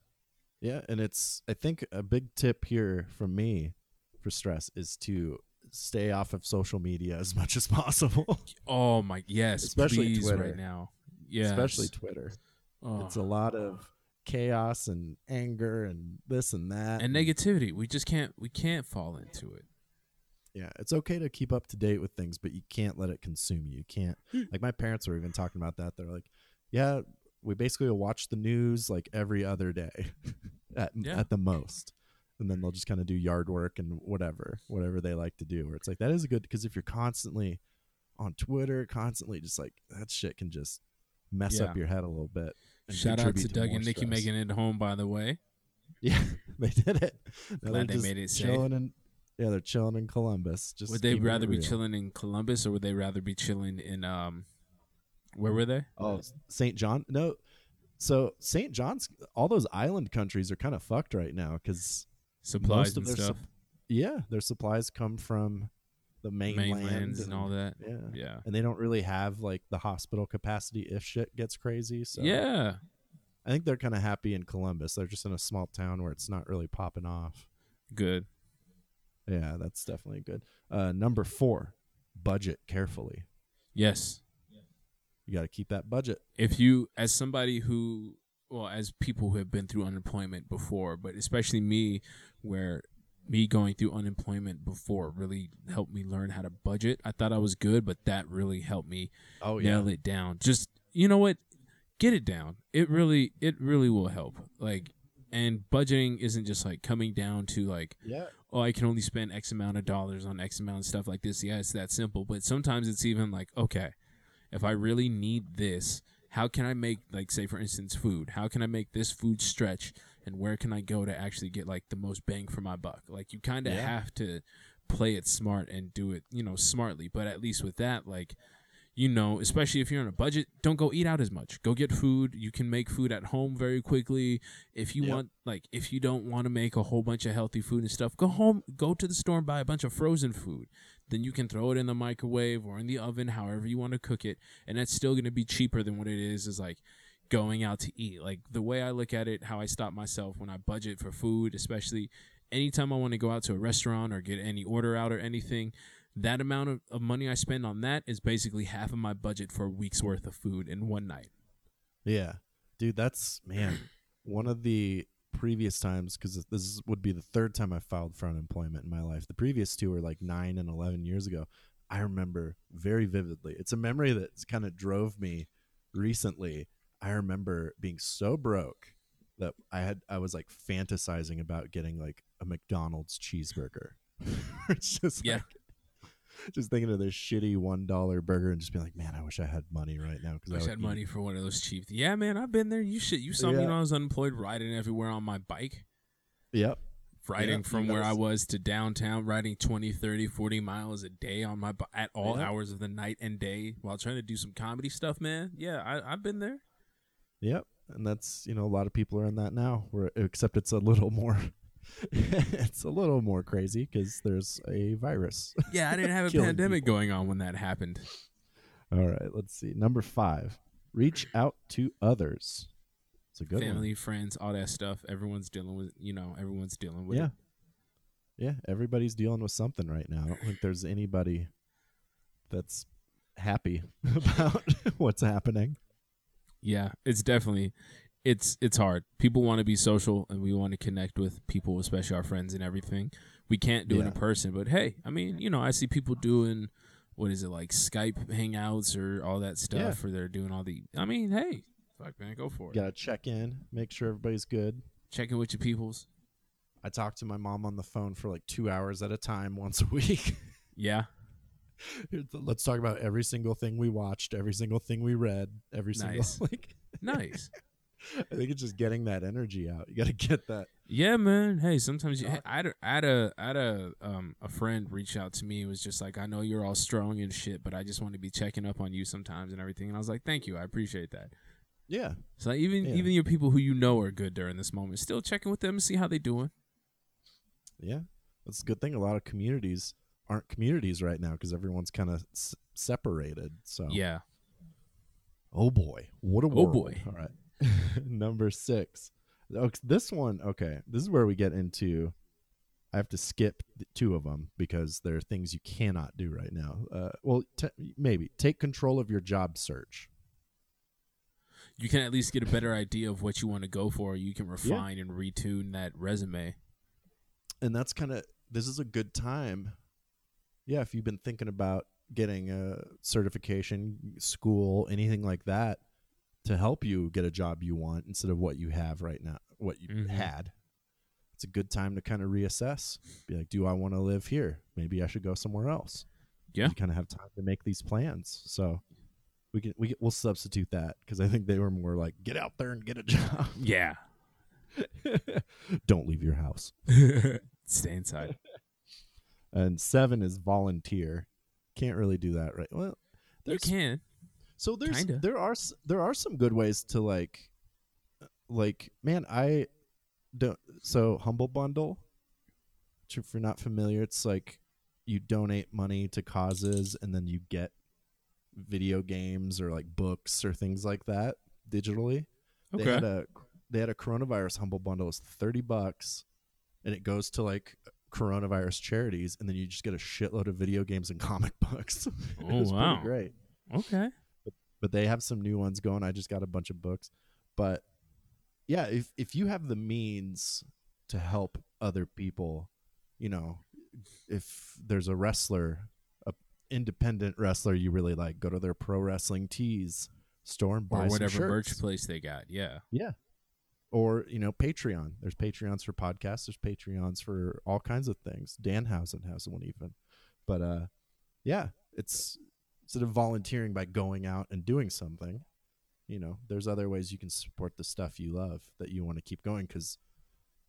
Yeah. And it's, I think a big tip here from me for stress is to stay off of social media as much as possible, Oh my yes, Especially Twitter. right now. Yeah, especially Twitter. Oh. It's a lot of chaos and anger and this and that. and negativity. We just can't we can't fall into it. yeah. It's okay to keep up to date with things, but you can't let it consume you. You can't, like, my parents were even talking about that. They're like, yeah, we basically watch the news like every other day at, Yeah. at the most. And then they'll just kind of do yard work and whatever, whatever they like to do. Where it's like, that is a good, because if you're constantly on Twitter, constantly just like that shit can just mess up your head a little bit. Shout out contribute to Doug and Nikki stress. making it home, by the way. Yeah, they did it. Now Glad they made it safe. chilling in, yeah, they're chilling in Columbus. Just Would they rather be chilling in Columbus or would they rather be chilling in um where were they? Oh, St. John? No. So St. John's, all those island countries are kind of fucked right now because Supplies and stuff. sup- yeah, their supplies come from the mainland Mainlands and all that. Yeah. Yeah. and they don't really have like the hospital capacity if shit gets crazy. So Yeah. I think they're kind of happy in Columbus. They're just in a small town where it's not really popping off. Good. Yeah, that's definitely good. Uh, number four, budget carefully. Yes. You got to keep that budget. if you as somebody who well as people who have been through unemployment before but especially me where me going through unemployment before really helped me learn how to budget i thought i was good but that really helped me Oh nail it down just you know what get it down it really it really will help like and budgeting isn't just like coming down to like Yeah. oh, I can only spend X amount of dollars on X amount of stuff like this. Yeah, it's that simple. But sometimes it's even like, okay, if I really need this, how can I make, like, say, for instance, food? How can I make this food stretch? And where can I go to actually get, like, the most bang for my buck? Like, you kind of Yeah. have to play it smart and do it, you know, smartly. But at least with that, like, you know, especially if you're on a budget, don't go eat out as much. Go get food. You can make food at home very quickly. If you Yep. want, like, if you don't want to make a whole bunch of healthy food and stuff, go home, go to the store and buy a bunch of frozen food. Then you can throw it in the microwave or in the oven, however you want to cook it, and that's still going to be cheaper than what it is is like going out to eat. Like the way I look at it, how I stop myself when I budget for food, especially anytime I want to go out to a restaurant or get any order out or anything, that amount of, of money I spend on that is basically half of my budget for a week's worth of food in one night. Yeah, dude, that's man. one of the previous times, because this would be the third time I filed for unemployment in my life. The previous two were like nine and eleven years ago. I remember very vividly. It's a memory that kind of drove me recently. I remember being so broke that I had I was like fantasizing about getting like a McDonald's cheeseburger. it's just Yeah. like just thinking of this shitty one dollar burger and just being like, man, I wish I had money right now because Wish I had money for one of those cheap. Yeah, man, I've been there. You should. You saw me when I was unemployed, riding everywhere on my bike. Yep. riding Yeah, from where I was to downtown, riding 20, 30, 40 miles a day on my bi- at all Yeah. hours of the night and day while trying to do some comedy stuff, man. Yeah, I, I've been there. Yep. And that's you know a lot of people are in that now. Where except it's a little more, it's a little more crazy because there's a virus. Yeah, I didn't have a pandemic people. going on when that happened. All right, let's see. Number five, reach out to others. It's a good Family, friends, all that stuff. Everyone's dealing with, you know, everyone's dealing with Yeah. it. Yeah, everybody's dealing with something right now. I don't think there's anybody that's happy about what's happening. Yeah, it's definitely it's it's hard. People want to be social and we want to connect with people, especially our friends and everything. We can't do it in person, but hey, I mean, you know, I see people doing what is it like Skype hangouts or all that stuff, or they're doing all the. I mean, hey, fuck man, go for it. Gotta check in, make sure everybody's good. Check in with your peoples. I talk to my mom on the phone for like two hours at a time once a week. Yeah, Let's talk about every single thing we watched, every single thing we read, every single Nice. like. nice. I think it's just getting that energy out. You got to get that. Yeah, man. Hey, sometimes you. I had a, I had a, I had a, um, a friend reach out to me. and was just like, I know you're all strong and shit, but I just want to be checking up on you sometimes and everything. And I was like, thank you, I appreciate that. Yeah, So even Yeah. even your people who you know are good during this moment, still checking with them and see how they doing. yeah. That's a good thing. A lot of communities aren't communities right now because everyone's kind of s- separated. So Yeah. Oh boy, what a Oh, world. boy. All right, number six. Okay, this one. Okay, this is where we get into. I have to skip two of them because there are things you cannot do right now. Uh, well, t- maybe take control of your job search. You can at least get a better idea of what you want to go for. You can refine and retune that resume. and that's kind of this is a good time yeah if you've been thinking about getting a certification school anything like that to help you get a job you want instead of what you have right now what you Mhm. had it's a good time to kind of reassess be like do i want to live here maybe i should go somewhere else Yeah. you kind of have time to make these plans so we can we can, we'll substitute that because i think they were more like get out there and get a job Yeah. don't leave your house Stay inside. and seven is volunteer. Can't really do that right. Well, You can. So there's kinda. there are there are some good ways to like uh, like man I don't so humble bundle. Which if you're not familiar, it's like you donate money to causes and then you get video games or like books or things like that digitally. Okay. They had a they had a coronavirus humble bundle. It's thirty bucks, and it goes to like coronavirus charities, and then you just get a shitload of video games and comic books. Oh, it was wow. pretty great. Okay. But they have some new ones going. I just got a bunch of books. But yeah, if if you have the means to help other people, you know, if there's a wrestler, a independent wrestler you really like, go to their pro wrestling tees store and buy Or whatever merch place they got. Yeah. Yeah. Or, you know, Patreon. There's Patreons for podcasts, there's Patreons for all kinds of things. Danhausen has one even. But uh yeah, it's instead of volunteering by going out and doing something, you know, there's other ways you can support the stuff you love that you want to keep going cuz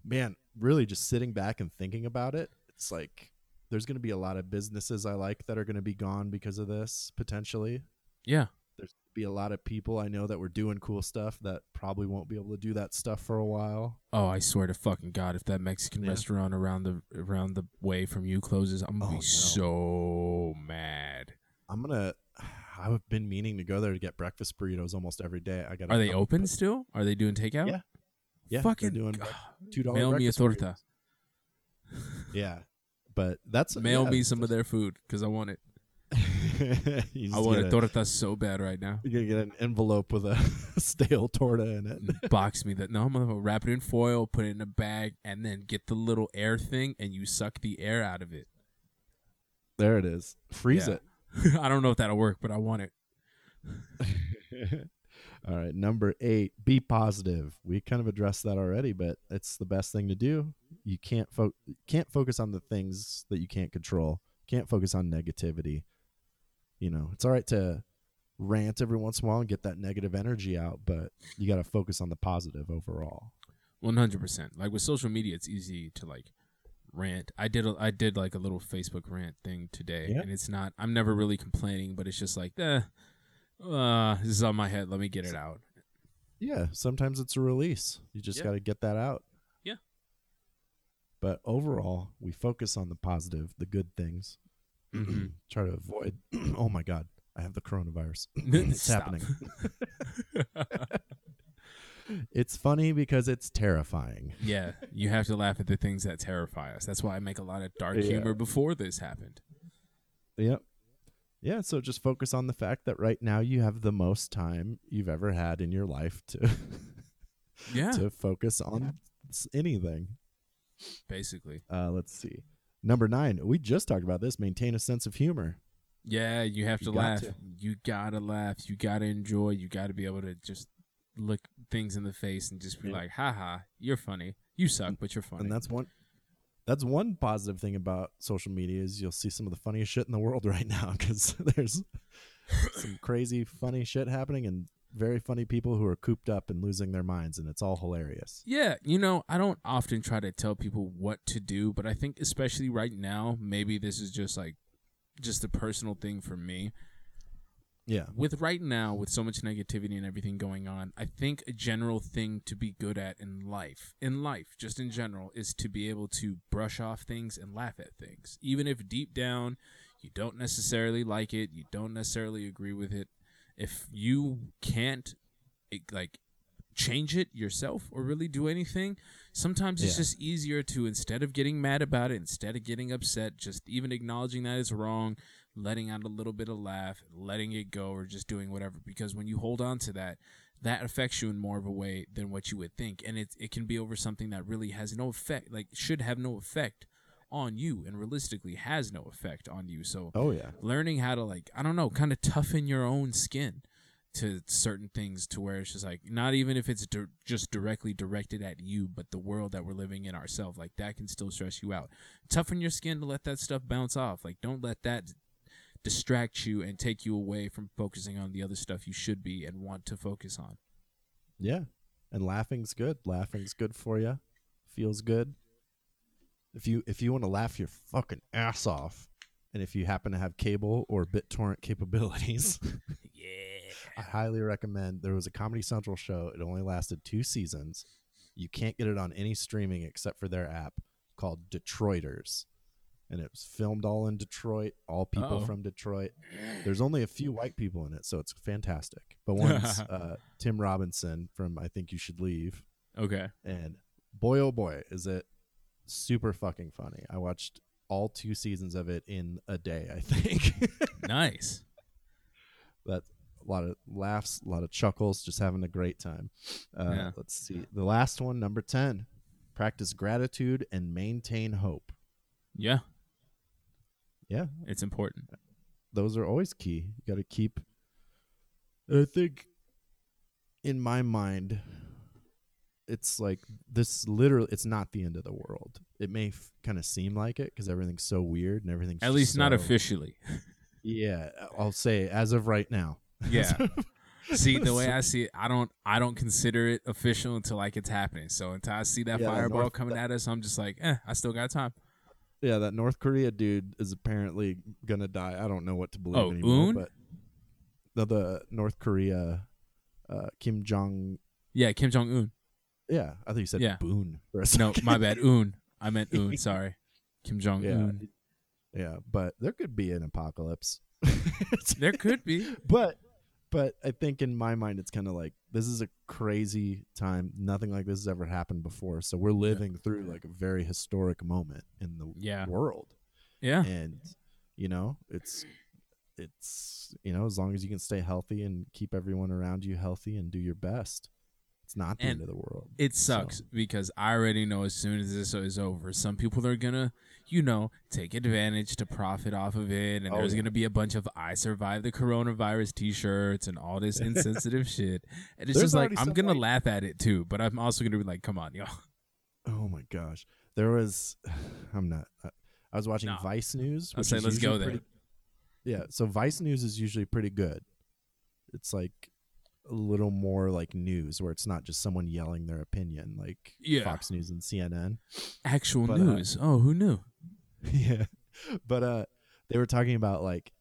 man, really just sitting back and thinking about it, it's like there's going to be a lot of businesses I like that are going to be gone because of this potentially Yeah. there's gonna be a lot of people I know that were doing cool stuff that probably won't be able to do that stuff for a while. Oh, I swear to fucking God, if that Mexican Yeah. restaurant around the around the way from you closes, I'm gonna Oh, be no. so mad. I'm gonna. I've been meaning to go there to get breakfast burritos almost every day. I got. Are they open still? Are they doing takeout? Yeah. Yeah, Fucking doing two dollar. Mail me a torta. Yeah, but that's Mail yeah, me some of their food because I want it. I want a torta so bad right now. You're gonna get an envelope with a stale torta in it. Box me that. No, I'm gonna wrap it in foil, put it in a bag, and then get the little air thing, and you suck the air out of it. There it is. Freeze Yeah. I don't know if that'll work, but I want it. All right, number eight. Be positive. We kind of addressed that already, but it's the best thing to do. You can't fo- can't focus on the things that you can't control. Can't focus on negativity. You know, it's all right to rant every once in a while and get that negative energy out, but you got to focus on the positive overall. One hundred percent. Like with social media, it's easy to like rant. I did a, I did like a little Facebook rant thing today, Yeah. and it's not. I'm never really complaining, but it's just like, eh, uh, this is on my head. Let me get it out. Yeah, sometimes it's a release. You just Yeah. got to get that out. Yeah. But overall, we focus on the positive, the good things. Mhm. Try to avoid. oh my God, I have the coronavirus. it's happening. It's funny because it's terrifying. yeah, you have to laugh at the things that terrify us. That's why I make a lot of dark Yeah. humor before this happened. Yep. Yeah, so just focus on the fact that right now you have the most time you've ever had in your life to Yeah, to focus on s- anything. basically. Uh, let's see. Number nine, we just talked about this. Maintain a sense of humor. Yeah, you have You to laugh. to. You gotta laugh. You gotta enjoy. You gotta be able to just look things in the face and just be Yeah. like, "Ha you're funny. You suck, mm. but you're funny." And that's one that's one positive thing about social media is you'll see some of the funniest shit in the world right now because there's some crazy funny shit happening and very funny people who are cooped up and losing their minds and it's all hilarious. Yeah, you know, I don't often try to tell people what to do, but I think especially right now, maybe this is just like just a personal thing for me. Yeah. With right now, with so much negativity and everything going on, I think a general thing to be good at in life, in life, just in general, is to be able to brush off things and laugh at things. Even if deep down you don't necessarily like it, you don't necessarily agree with it, if you can't it, like change it yourself or really do anything sometimes it's Yeah. just easier to instead of getting mad about it instead of getting upset just even acknowledging that it's wrong letting out a little bit of laugh letting it go or just doing whatever because when you hold on to that that affects you in more of a way than what you would think and it, it can be over something that really has no effect like should have no effect on you and realistically has no effect on you so Oh yeah. learning how to like I don't know, kind of toughen your own skin to certain things to where it's just like not even if it's di- just directly directed at you, but the world that we're living in ourselves, like that can still stress you out. Toughen your skin to let that stuff bounce off. Like don't let that distract you and take you away from focusing on the other stuff you should be and want to focus on. Yeah. And laughing's good. Laughing's good for you. Feels good. If you if you want to laugh your fucking ass off, and if you happen to have cable or BitTorrent capabilities, Yeah. I highly recommend. There was a Comedy Central show. It only lasted two seasons. You can't get it on any streaming except for their app called Detroiters, and it was filmed all in Detroit. All people Uh-oh. from Detroit. There's only a few white people in it, so it's fantastic. But one's uh, Tim Robinson from I Think You Should Leave, Okay. and boy oh boy is it super fucking funny. I watched all two seasons of it in a day. I think Nice. that's a lot of laughs, a lot of chuckles, just having a great time. Uh, Yeah. Let's see the last one, number ten. Practice gratitude and maintain hope. Yeah, Yeah, it's important. those are always key. You got to keep. I think, in my mind, it's like this. Literally, it's not the end of the world. It may f- kind of seem like it because everything's so weird and everything's At least not officially. Yeah, I'll say as of right now. Yeah. See, the way I see it, I don't I don't consider it official until like it's happening. So until I see that Yeah, fireball North- coming at us, I'm just like, eh, I still got time. Yeah, that North Korea dude is apparently gonna die. I don't know what to believe Oh, anymore. Un? But the, the North Korea, uh, Kim Jong. Yeah, Kim Jong Un. Yeah, I think you said Yeah. A No, my bad. Un. I meant Un. Sorry. Kim Jong Yeah, Un. yeah, but there could be an apocalypse. There could be. but but I think in my mind it's kind of like this is a crazy time. Nothing like this has ever happened before. So we're living through like a very historic moment in the Yeah. world. Yeah. and you know it's it's you know as long as you can stay healthy and keep everyone around you healthy and do your best it's not the And end of the world It sucks because I already know as soon as this is over, some people are gonna, you know, take advantage to profit off of it, and Oh, there's yeah. gonna be a bunch of "I survived the coronavirus" T-shirts and all this insensitive shit. And it's There's just like I'm some, gonna laugh at it too, but I'm also gonna be like, "Come on, y'all." oh my gosh there was i'm not i I was watching No. vice news I'll which say let's go there. pretty- yeah so vice news is usually pretty good it's like a little more like news where it's not just someone yelling their opinion like Yeah. fox news and cnn Actual But, uh, news. oh, who knew? yeah but uh they were talking about like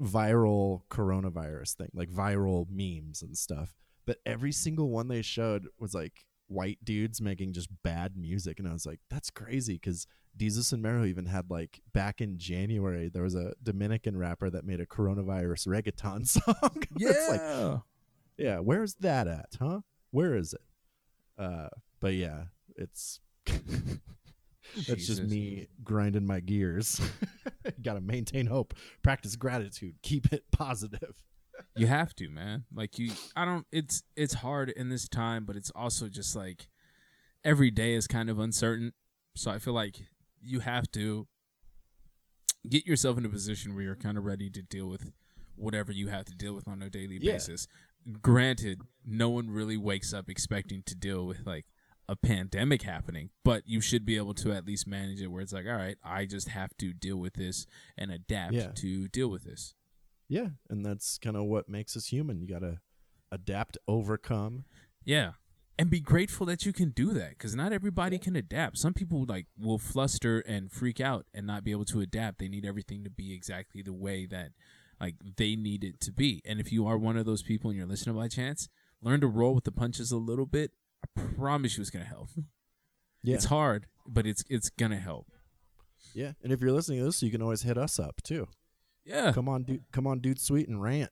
viral coronavirus thing like viral memes and stuff but every single one they showed was like white dudes making just bad music and i was like that's crazy because jesus and mero even had like back in january there was a dominican rapper that made a coronavirus reggaeton song It's like, yeah where's that at huh where is it uh but yeah it's that's just me grinding my gears gotta maintain hope practice gratitude keep it positive You have to, man. Like you I don't it's it's hard in this time, but it's also just like every day is kind of uncertain. So I feel like you have to get yourself in a position where you're kind of ready to deal with whatever you have to deal with on a daily Yeah. basis. Granted, no one really wakes up expecting to deal with like a pandemic happening, but you should be able to at least manage it where it's like, all right, I just have to deal with this and adapt Yeah. to deal with this. yeah and that's kind of what makes us human you gotta adapt overcome Yeah. And be grateful that you can do that because not everybody can adapt. Some people like will fluster and freak out and not be able to adapt. They need everything to be exactly the way that like they need it to be. And if you are one of those people and you're listening by chance, learn to roll with the punches a little bit. I promise you it's gonna help. yeah It's hard, but it's it's gonna help. yeah and if you're listening to this you can always hit us up too Yeah. come on dude come on dude sweet and rant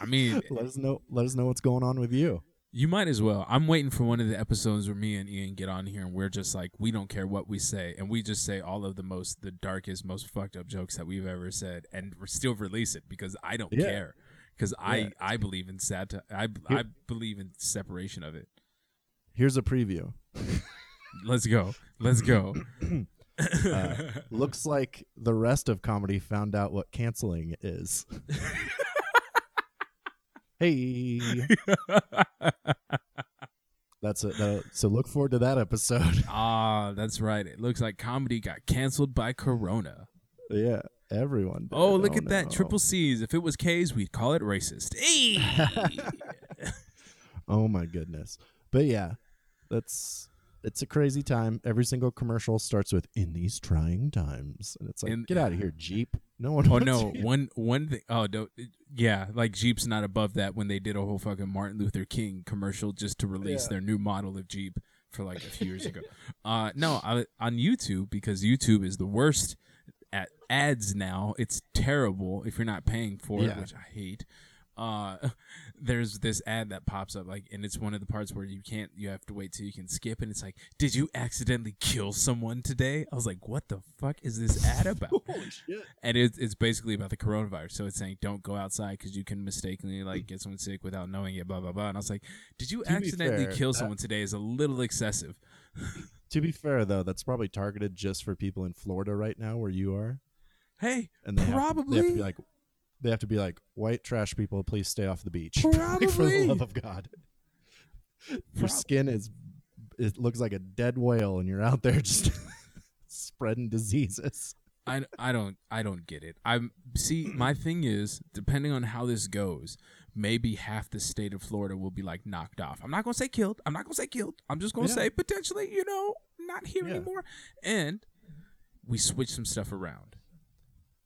I mean, let us know let us know what's going on with you You might as well. I'm waiting for one of the episodes where me and Ian get on here and we're just like, we don't care what we say, and we just say all of the most, the darkest, most fucked up jokes that we've ever said, and we're still release it because I don't Yeah. care, because I Yeah. I believe in sat, I I believe in separation of it. here's a preview Let's go, let's go. Uh, looks like the rest of comedy found out what canceling is. hey, that's it. That, so look forward to that episode. Ah, that's right. It looks like comedy got canceled by Corona. yeah, everyone. Did. Oh, look at that triple C's. If it was K's, we'd call it racist. Hey. Oh my goodness. But yeah, that's it's a crazy time. Every single commercial starts with "in these trying times," and it's like, In- get out of here, Jeep. No one. Oh wants no, you. one one thing. Oh no, yeah, like Jeep's not above that when they did a whole fucking Martin Luther King commercial just to release Yeah. their new model of Jeep for like a few years ago. Uh, no, I, on YouTube because YouTube is the worst at ads now. It's terrible if you're not paying for it, which I hate. uh there's this ad that pops up like and it's one of the parts where you can't you have to wait till you can skip and it's like did you accidentally kill someone today i was like what the fuck is this ad about Holy shit. and it's, it's basically about the coronavirus so it's saying don't go outside because you can mistakenly like get someone sick without knowing it blah blah blah and i was like did you To accidentally fair, kill that- someone today is a little excessive To be fair, though, that's probably targeted just for people in Florida right now, where you are, hey and they have to- they have to Probably. be like, they have to be like, white trash people, please stay off the beach. Like, for the love of God, your Prob- skin is, it looks like a dead whale, and you're out there just spreading diseases. I, I don't I don't get it. I'm see my thing is depending on how this goes, maybe half the state of Florida will be like knocked off. I'm not gonna say killed. I'm not gonna say killed. I'm just gonna Yeah. say potentially, you know, not here Yeah. anymore. And we switch some stuff around.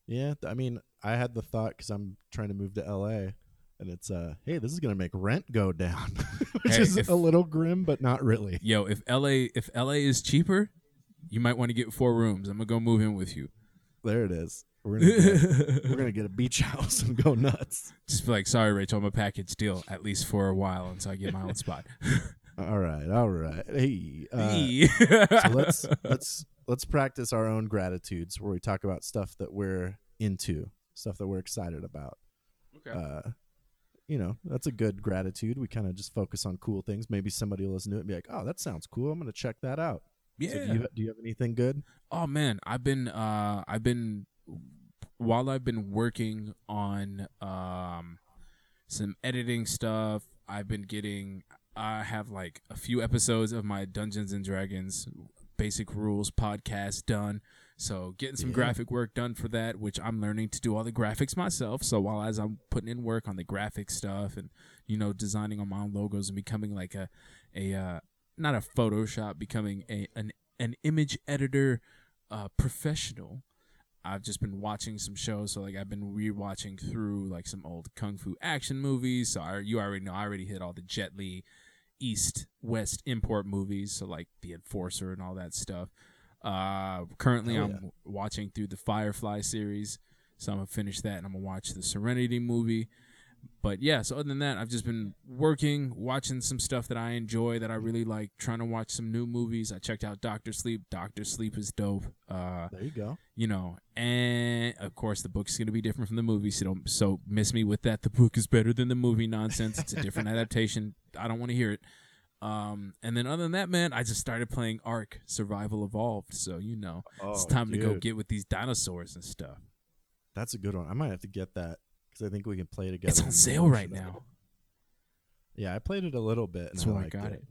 Yeah, I mean, I had the thought because I'm trying to move to LA, and it's uh, hey, this is gonna make rent go down, which Hey, is if- a little grim, but not really. Yo, if LA if LA is cheaper, you might want to get four rooms. I'm gonna go move in with you. There it is. We're gonna get, we're gonna get a beach house and go nuts. Just be like, sorry, Rachel, I'm a package deal at least for a while until I get my own spot. All right, all right. Hey, uh, Hey. so let's let's let's practice our own gratitudes where we talk about stuff that we're into, stuff that we're excited about. okay. Uh, you know, that's a good gratitude. We kind of just focus on cool things. Maybe somebody will listen to it and be like, "Oh, that sounds cool. I'm gonna check that out." yeah. So do you do you have anything good? Oh man, I've been uh I've been while I've been working on um some editing stuff, I've been getting I have like a few episodes of my Dungeons and Dragons basic rules podcast done. So getting some Yeah. graphic work done for that, which I'm learning to do all the graphics myself. So while as I'm putting in work on the graphic stuff and you know designing on my own logos and becoming like a a uh, not a Photoshop, becoming a an an image editor uh, professional. I've just been watching some shows, so like I've been rewatching through like some old kung fu action movies. So I, you already know I already hit all the Jet Li East West import movies, so like The Enforcer and all that stuff. Uh, currently, Hell I'm yeah. watching through the Firefly series, so I'm gonna finish that and I'm gonna watch the Serenity movie. But yeah, so other than that, I've just been working, watching some stuff that I enjoy that I really like, trying to watch some new movies. I checked out Doctor Sleep. Doctor Sleep is dope. Uh, There you go. you know, and of course the book's gonna be different from the movie, so don't so miss me with that. The book is better than the movie nonsense. It's a different adaptation. I don't want to hear it. Um, and then other than that, man, I just started playing Ark Survival Evolved. So you know, it's Oh, time to go get with these dinosaurs and stuff. That's a good one. I might have to get that because I think we can play together. It's on sale right now. Yeah, I played it a little bit. And That's why I liked got it. it.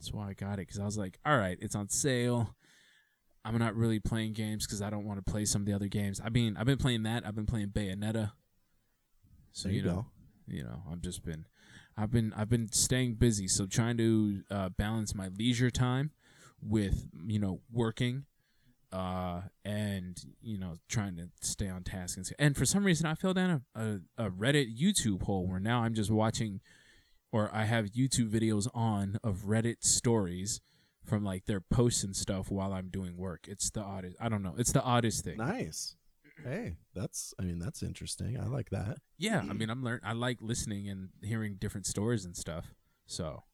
That's why I got it because I was like, all right, it's on sale. I'm not really playing games because I don't want to play some of the other games. I mean, I've been playing that. I've been playing Bayonetta. So you you know, go. you know, I've just been, I've been, I've been staying busy. So trying to uh, balance my leisure time with you know working, uh, and you know trying to stay on task and and for some reason I fell down a, a, a Reddit YouTube hole where now I'm just watching or I have YouTube videos on of Reddit stories from like their posts and stuff while I'm doing work. It's the oddest. I don't know. It's the oddest thing. Nice. Hey, that's. I mean, that's interesting. I like that. Yeah, I mean, I'm learn. I like listening and hearing different stories and stuff. So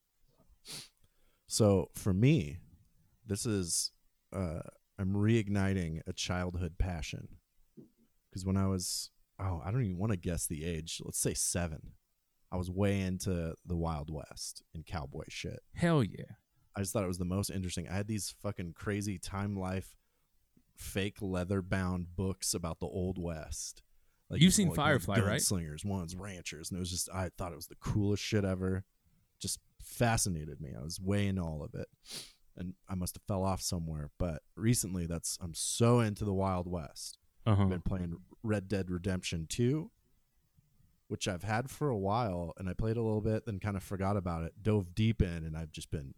So for me, this is. Uh, I'm reigniting a childhood passion. Because when I was, oh, I don't even want to guess the age. Let's say seven. I was way into the Wild West and cowboy shit. hell yeah. I just thought it was the most interesting. I had these fucking crazy Time Life fake leather bound books about the Old West. Like You've seen one's Firefly, right? Slingers, one's ranchers, and it was just I thought it was the coolest shit ever. Just fascinated me. I was way into all of it, and I must have fell off somewhere. But recently, that's I'm so into the Wild West. Uh huh. I've been playing Red Dead Redemption 2, which I've had for a while, and I played a little bit, then kind of forgot about it, dove deep in, and I've just been.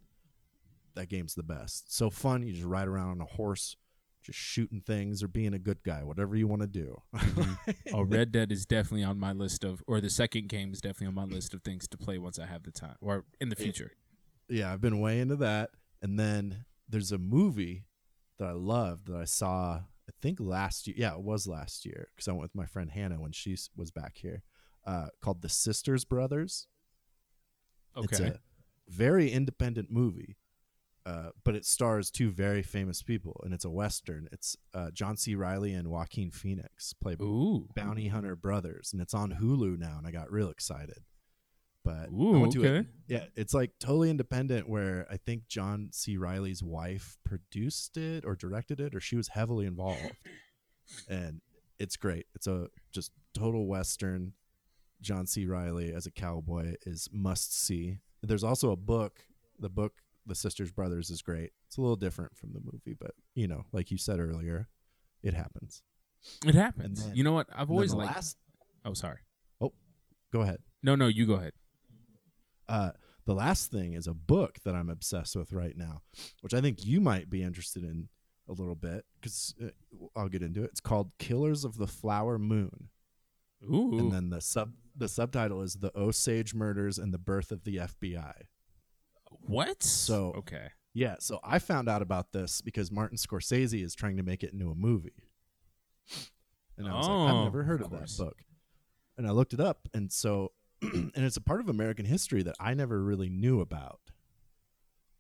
That game's the best. So fun. You just ride around on a horse, just shooting things or being a good guy, whatever you want to do. Oh, Red Dead is definitely on my list of, or the second game is definitely on my list of things to play once I have the time, or in the future. yeah, I've been way into that. And then there's a movie that I loved that I saw, I think last year. Yeah, it was last year because I went with my friend Hannah when she was back here. uh, called The Sisters Brothers. It's Okay. a very independent movie, uh, but it stars two very famous people, and it's a western. It's uh, John C. Reilly and Joaquin Phoenix play Ooh. bounty hunter brothers, and it's on Hulu now, and I got real excited. But I Ooh, to it. Yeah, it's like totally independent. Where I think John C. Reilly's wife produced it or directed it, or she was heavily involved, and it's great. It's a just total western. John C. Reilly as a cowboy is must see. There's also a book. The book, The Sisters Brothers, is great. It's a little different from the movie, but you know, like you said earlier, it happens. It happens. then- you know what? I've always the liked. last- Oh, sorry. Oh, go ahead. No, no, you go ahead. Uh, the last thing is a book that I'm obsessed with right now, which I think you might be interested in a little bit because uh, I'll get into it. It's called Killers of the Flower Moon, Ooh. and then the sub the subtitle is The Osage Murders and the Birth of the FBI. What? So- okay. Yeah, so I found out about this because Martin Scorsese is trying to make it into a movie. And I was like, Oh, I've never heard of of, that book. And I looked it up and so and it's a part of American history that I never really knew about.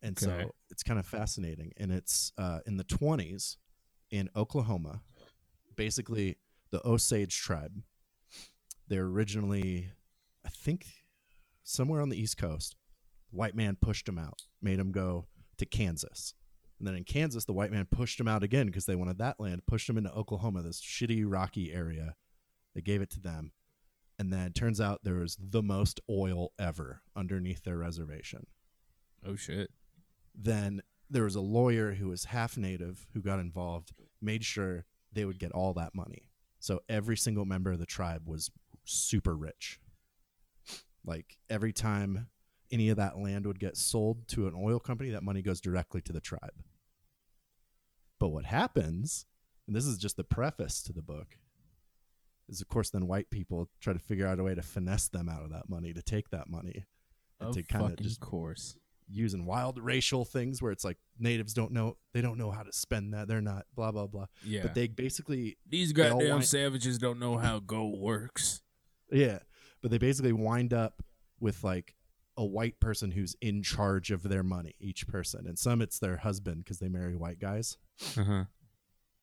And Okay. so it's kind of fascinating. And it's uh, in the 20s in Oklahoma. Basically, the Osage tribe. They're originally, I think, somewhere on the East Coast. White man pushed him out, made him go to Kansas. And then in Kansas, the white man pushed him out again because they wanted that land, pushed him into Oklahoma, this shitty, rocky area. They gave it to them. And then it turns out there was the most oil ever underneath their reservation. Oh shit. Then there was a lawyer who was half native who got involved, made sure they would get all that money. So every single member of the tribe was super rich. Like every time any of that land would get sold to an oil company, that money goes directly to the tribe. But what happens, and this is just the preface to the book, is of course then white people try to figure out a way to finesse them out of that money, to take that money, and Of to kind of just course. using wild racial things where it's like natives don't know they don't know how to spend that they're not blah blah blah Yeah. but they basically These goddamn want- savages don't know how gold works. yeah but they basically wind up with like a white person who's in charge of their money each person. And some it's their husband because they marry white guys. Uh huh.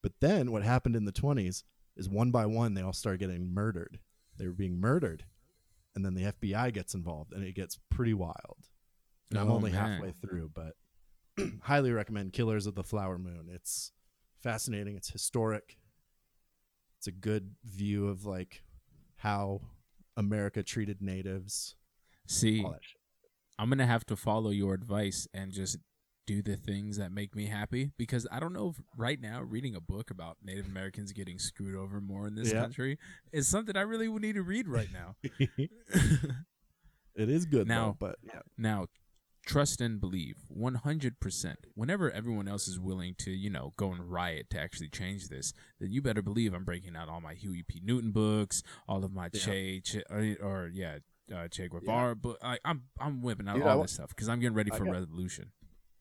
but then what happened in the 20s is one by one they all start getting murdered. They were being murdered. And then the fbi gets involved and it gets pretty wild. And i'm Oh, only man. halfway through but highly recommend killers of the flower moon. It's fascinating. It's historic. It's a good view of like how america treated natives. See, all that shit. I'm gonna have to follow your advice and just do the things that make me happy because I don't know if right now reading a book about Native Americans getting screwed over more in this Yeah. country is something I really would need to read right now. it is good Now- though but yeah now, trust and believe 100%. Whenever everyone else is willing to, you know, go and riot to actually change this, then you better believe I'm breaking out all my Huey P. Newton books, all of my Yeah. Che, che or, or yeah, uh, Che Guevara book. I, I'm I'm whipping out Dude, all wa- this stuff because I'm getting ready for got- revolution.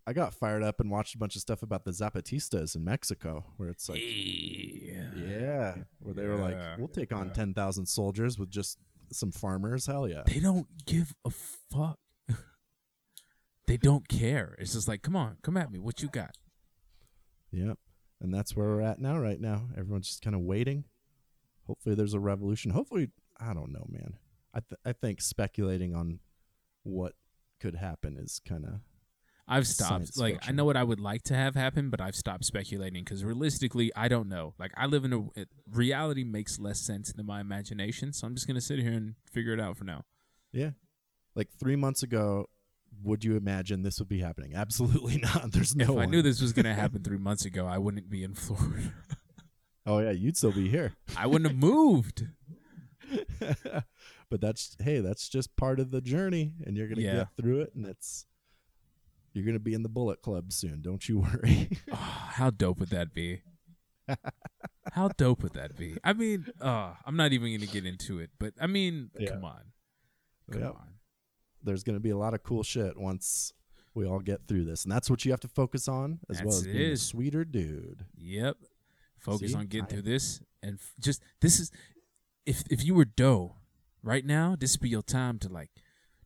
i got fired up and watched a bunch of stuff about the zapatistas in mexico where it's like yeah. Yeah, where they were like, "We'll take on Yeah. ten thousand soldiers with just some farmers." Hell yeah! They don't give a fuck. they don't care. It's just like, come on, come at me. What you got? Yep, and that's where we're at now. Right now, everyone's just kind of waiting. Hopefully, there's a revolution. Hopefully, I don't know, man. I th- I think speculating on what could happen is kind of I've stopped. Like, I know what I would like to have happen, but I've stopped speculating because realistically, I don't know. Like, I live in a it, reality makes less sense than my imagination, so I'm just gonna sit here and figure it out for now. yeah. Like three months ago, would you imagine this would be happening? Absolutely not. There's no. if I knew this was gonna happen three months ago, I wouldn't be in Florida. oh yeah, you'd still be here. I wouldn't have moved. but that's hey, that's just part of the journey, and you're gonna Yeah. get through it, and it's you're gonna be in the Bullet Club soon. Don't you worry. Oh, how dope would that be? How dope would that be? I mean, uh, I'm not even gonna get into it, but I mean, Yeah. come on, come Yep. on. There's gonna be a lot of cool shit once we all get through this, and that's what you have to focus on, as well That's as it being a sweeter dude. Yep. Focus See? on getting I- through this and f- just this is if if you were dough, right now, this be your time to like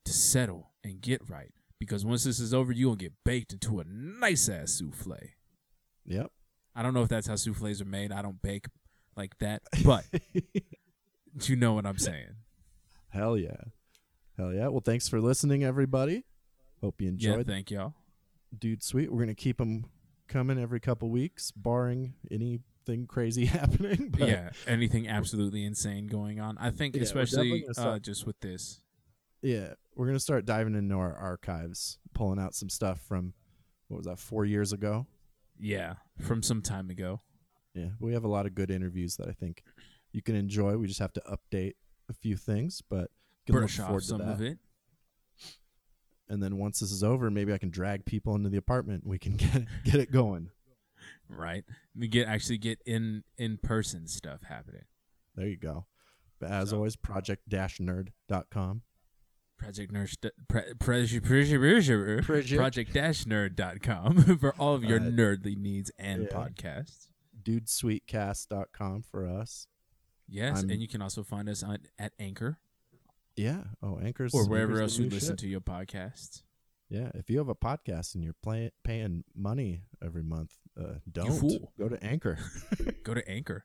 to settle and get right. Because once this is over, you gonna get baked into a nice ass souffle. Yep. I don't know if that's how souffles are made. I don't bake like that, but you know what I'm saying. Hell yeah. Hell yeah. Well, thanks for listening, everybody. Hope you Yeah, enjoyed thank y'all. Dude Sweet. We're going to keep them coming every couple weeks, barring anything crazy happening. But yeah, anything absolutely insane going on. I think, Yeah, especially uh, just with this. Yeah. We're to start diving into our archives, pulling out some stuff from, what was that, four years ago? Yeah, from some time ago. Yeah. We have a lot of good interviews that I think you can enjoy. We just have to update a few things, but can look Brush forward off to some that. of it. And then once this is over, maybe I can drag people into the apartment. We can get get it going. Right. We get actually get in in person stuff happening. There you go. But as So- always, project-nerd.com. Project Nerd pre, pre, pre, Project. project-nerd.com for all of your Uh, nerdly needs and yeah. podcasts. dudesweetcast.com for us. Yes, I'm- and you can also find us on at Anchor Yeah. Oh, Anchor's or wherever else you listen shit. to your podcasts. Yeah. If you have a podcast and you're play, paying money every month, uh, don't go to Anchor. Go to Anchor,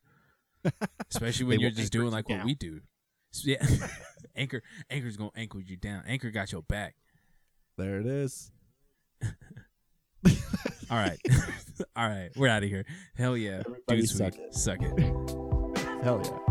especially when you're just doing like what we do. S- Yeah, Anchor Anchor's gonna anchor you down. Anchor got your back. there it is. All right, all right, we're out of here. Hell yeah, Everybody dude, suck it. suck it. Hell yeah.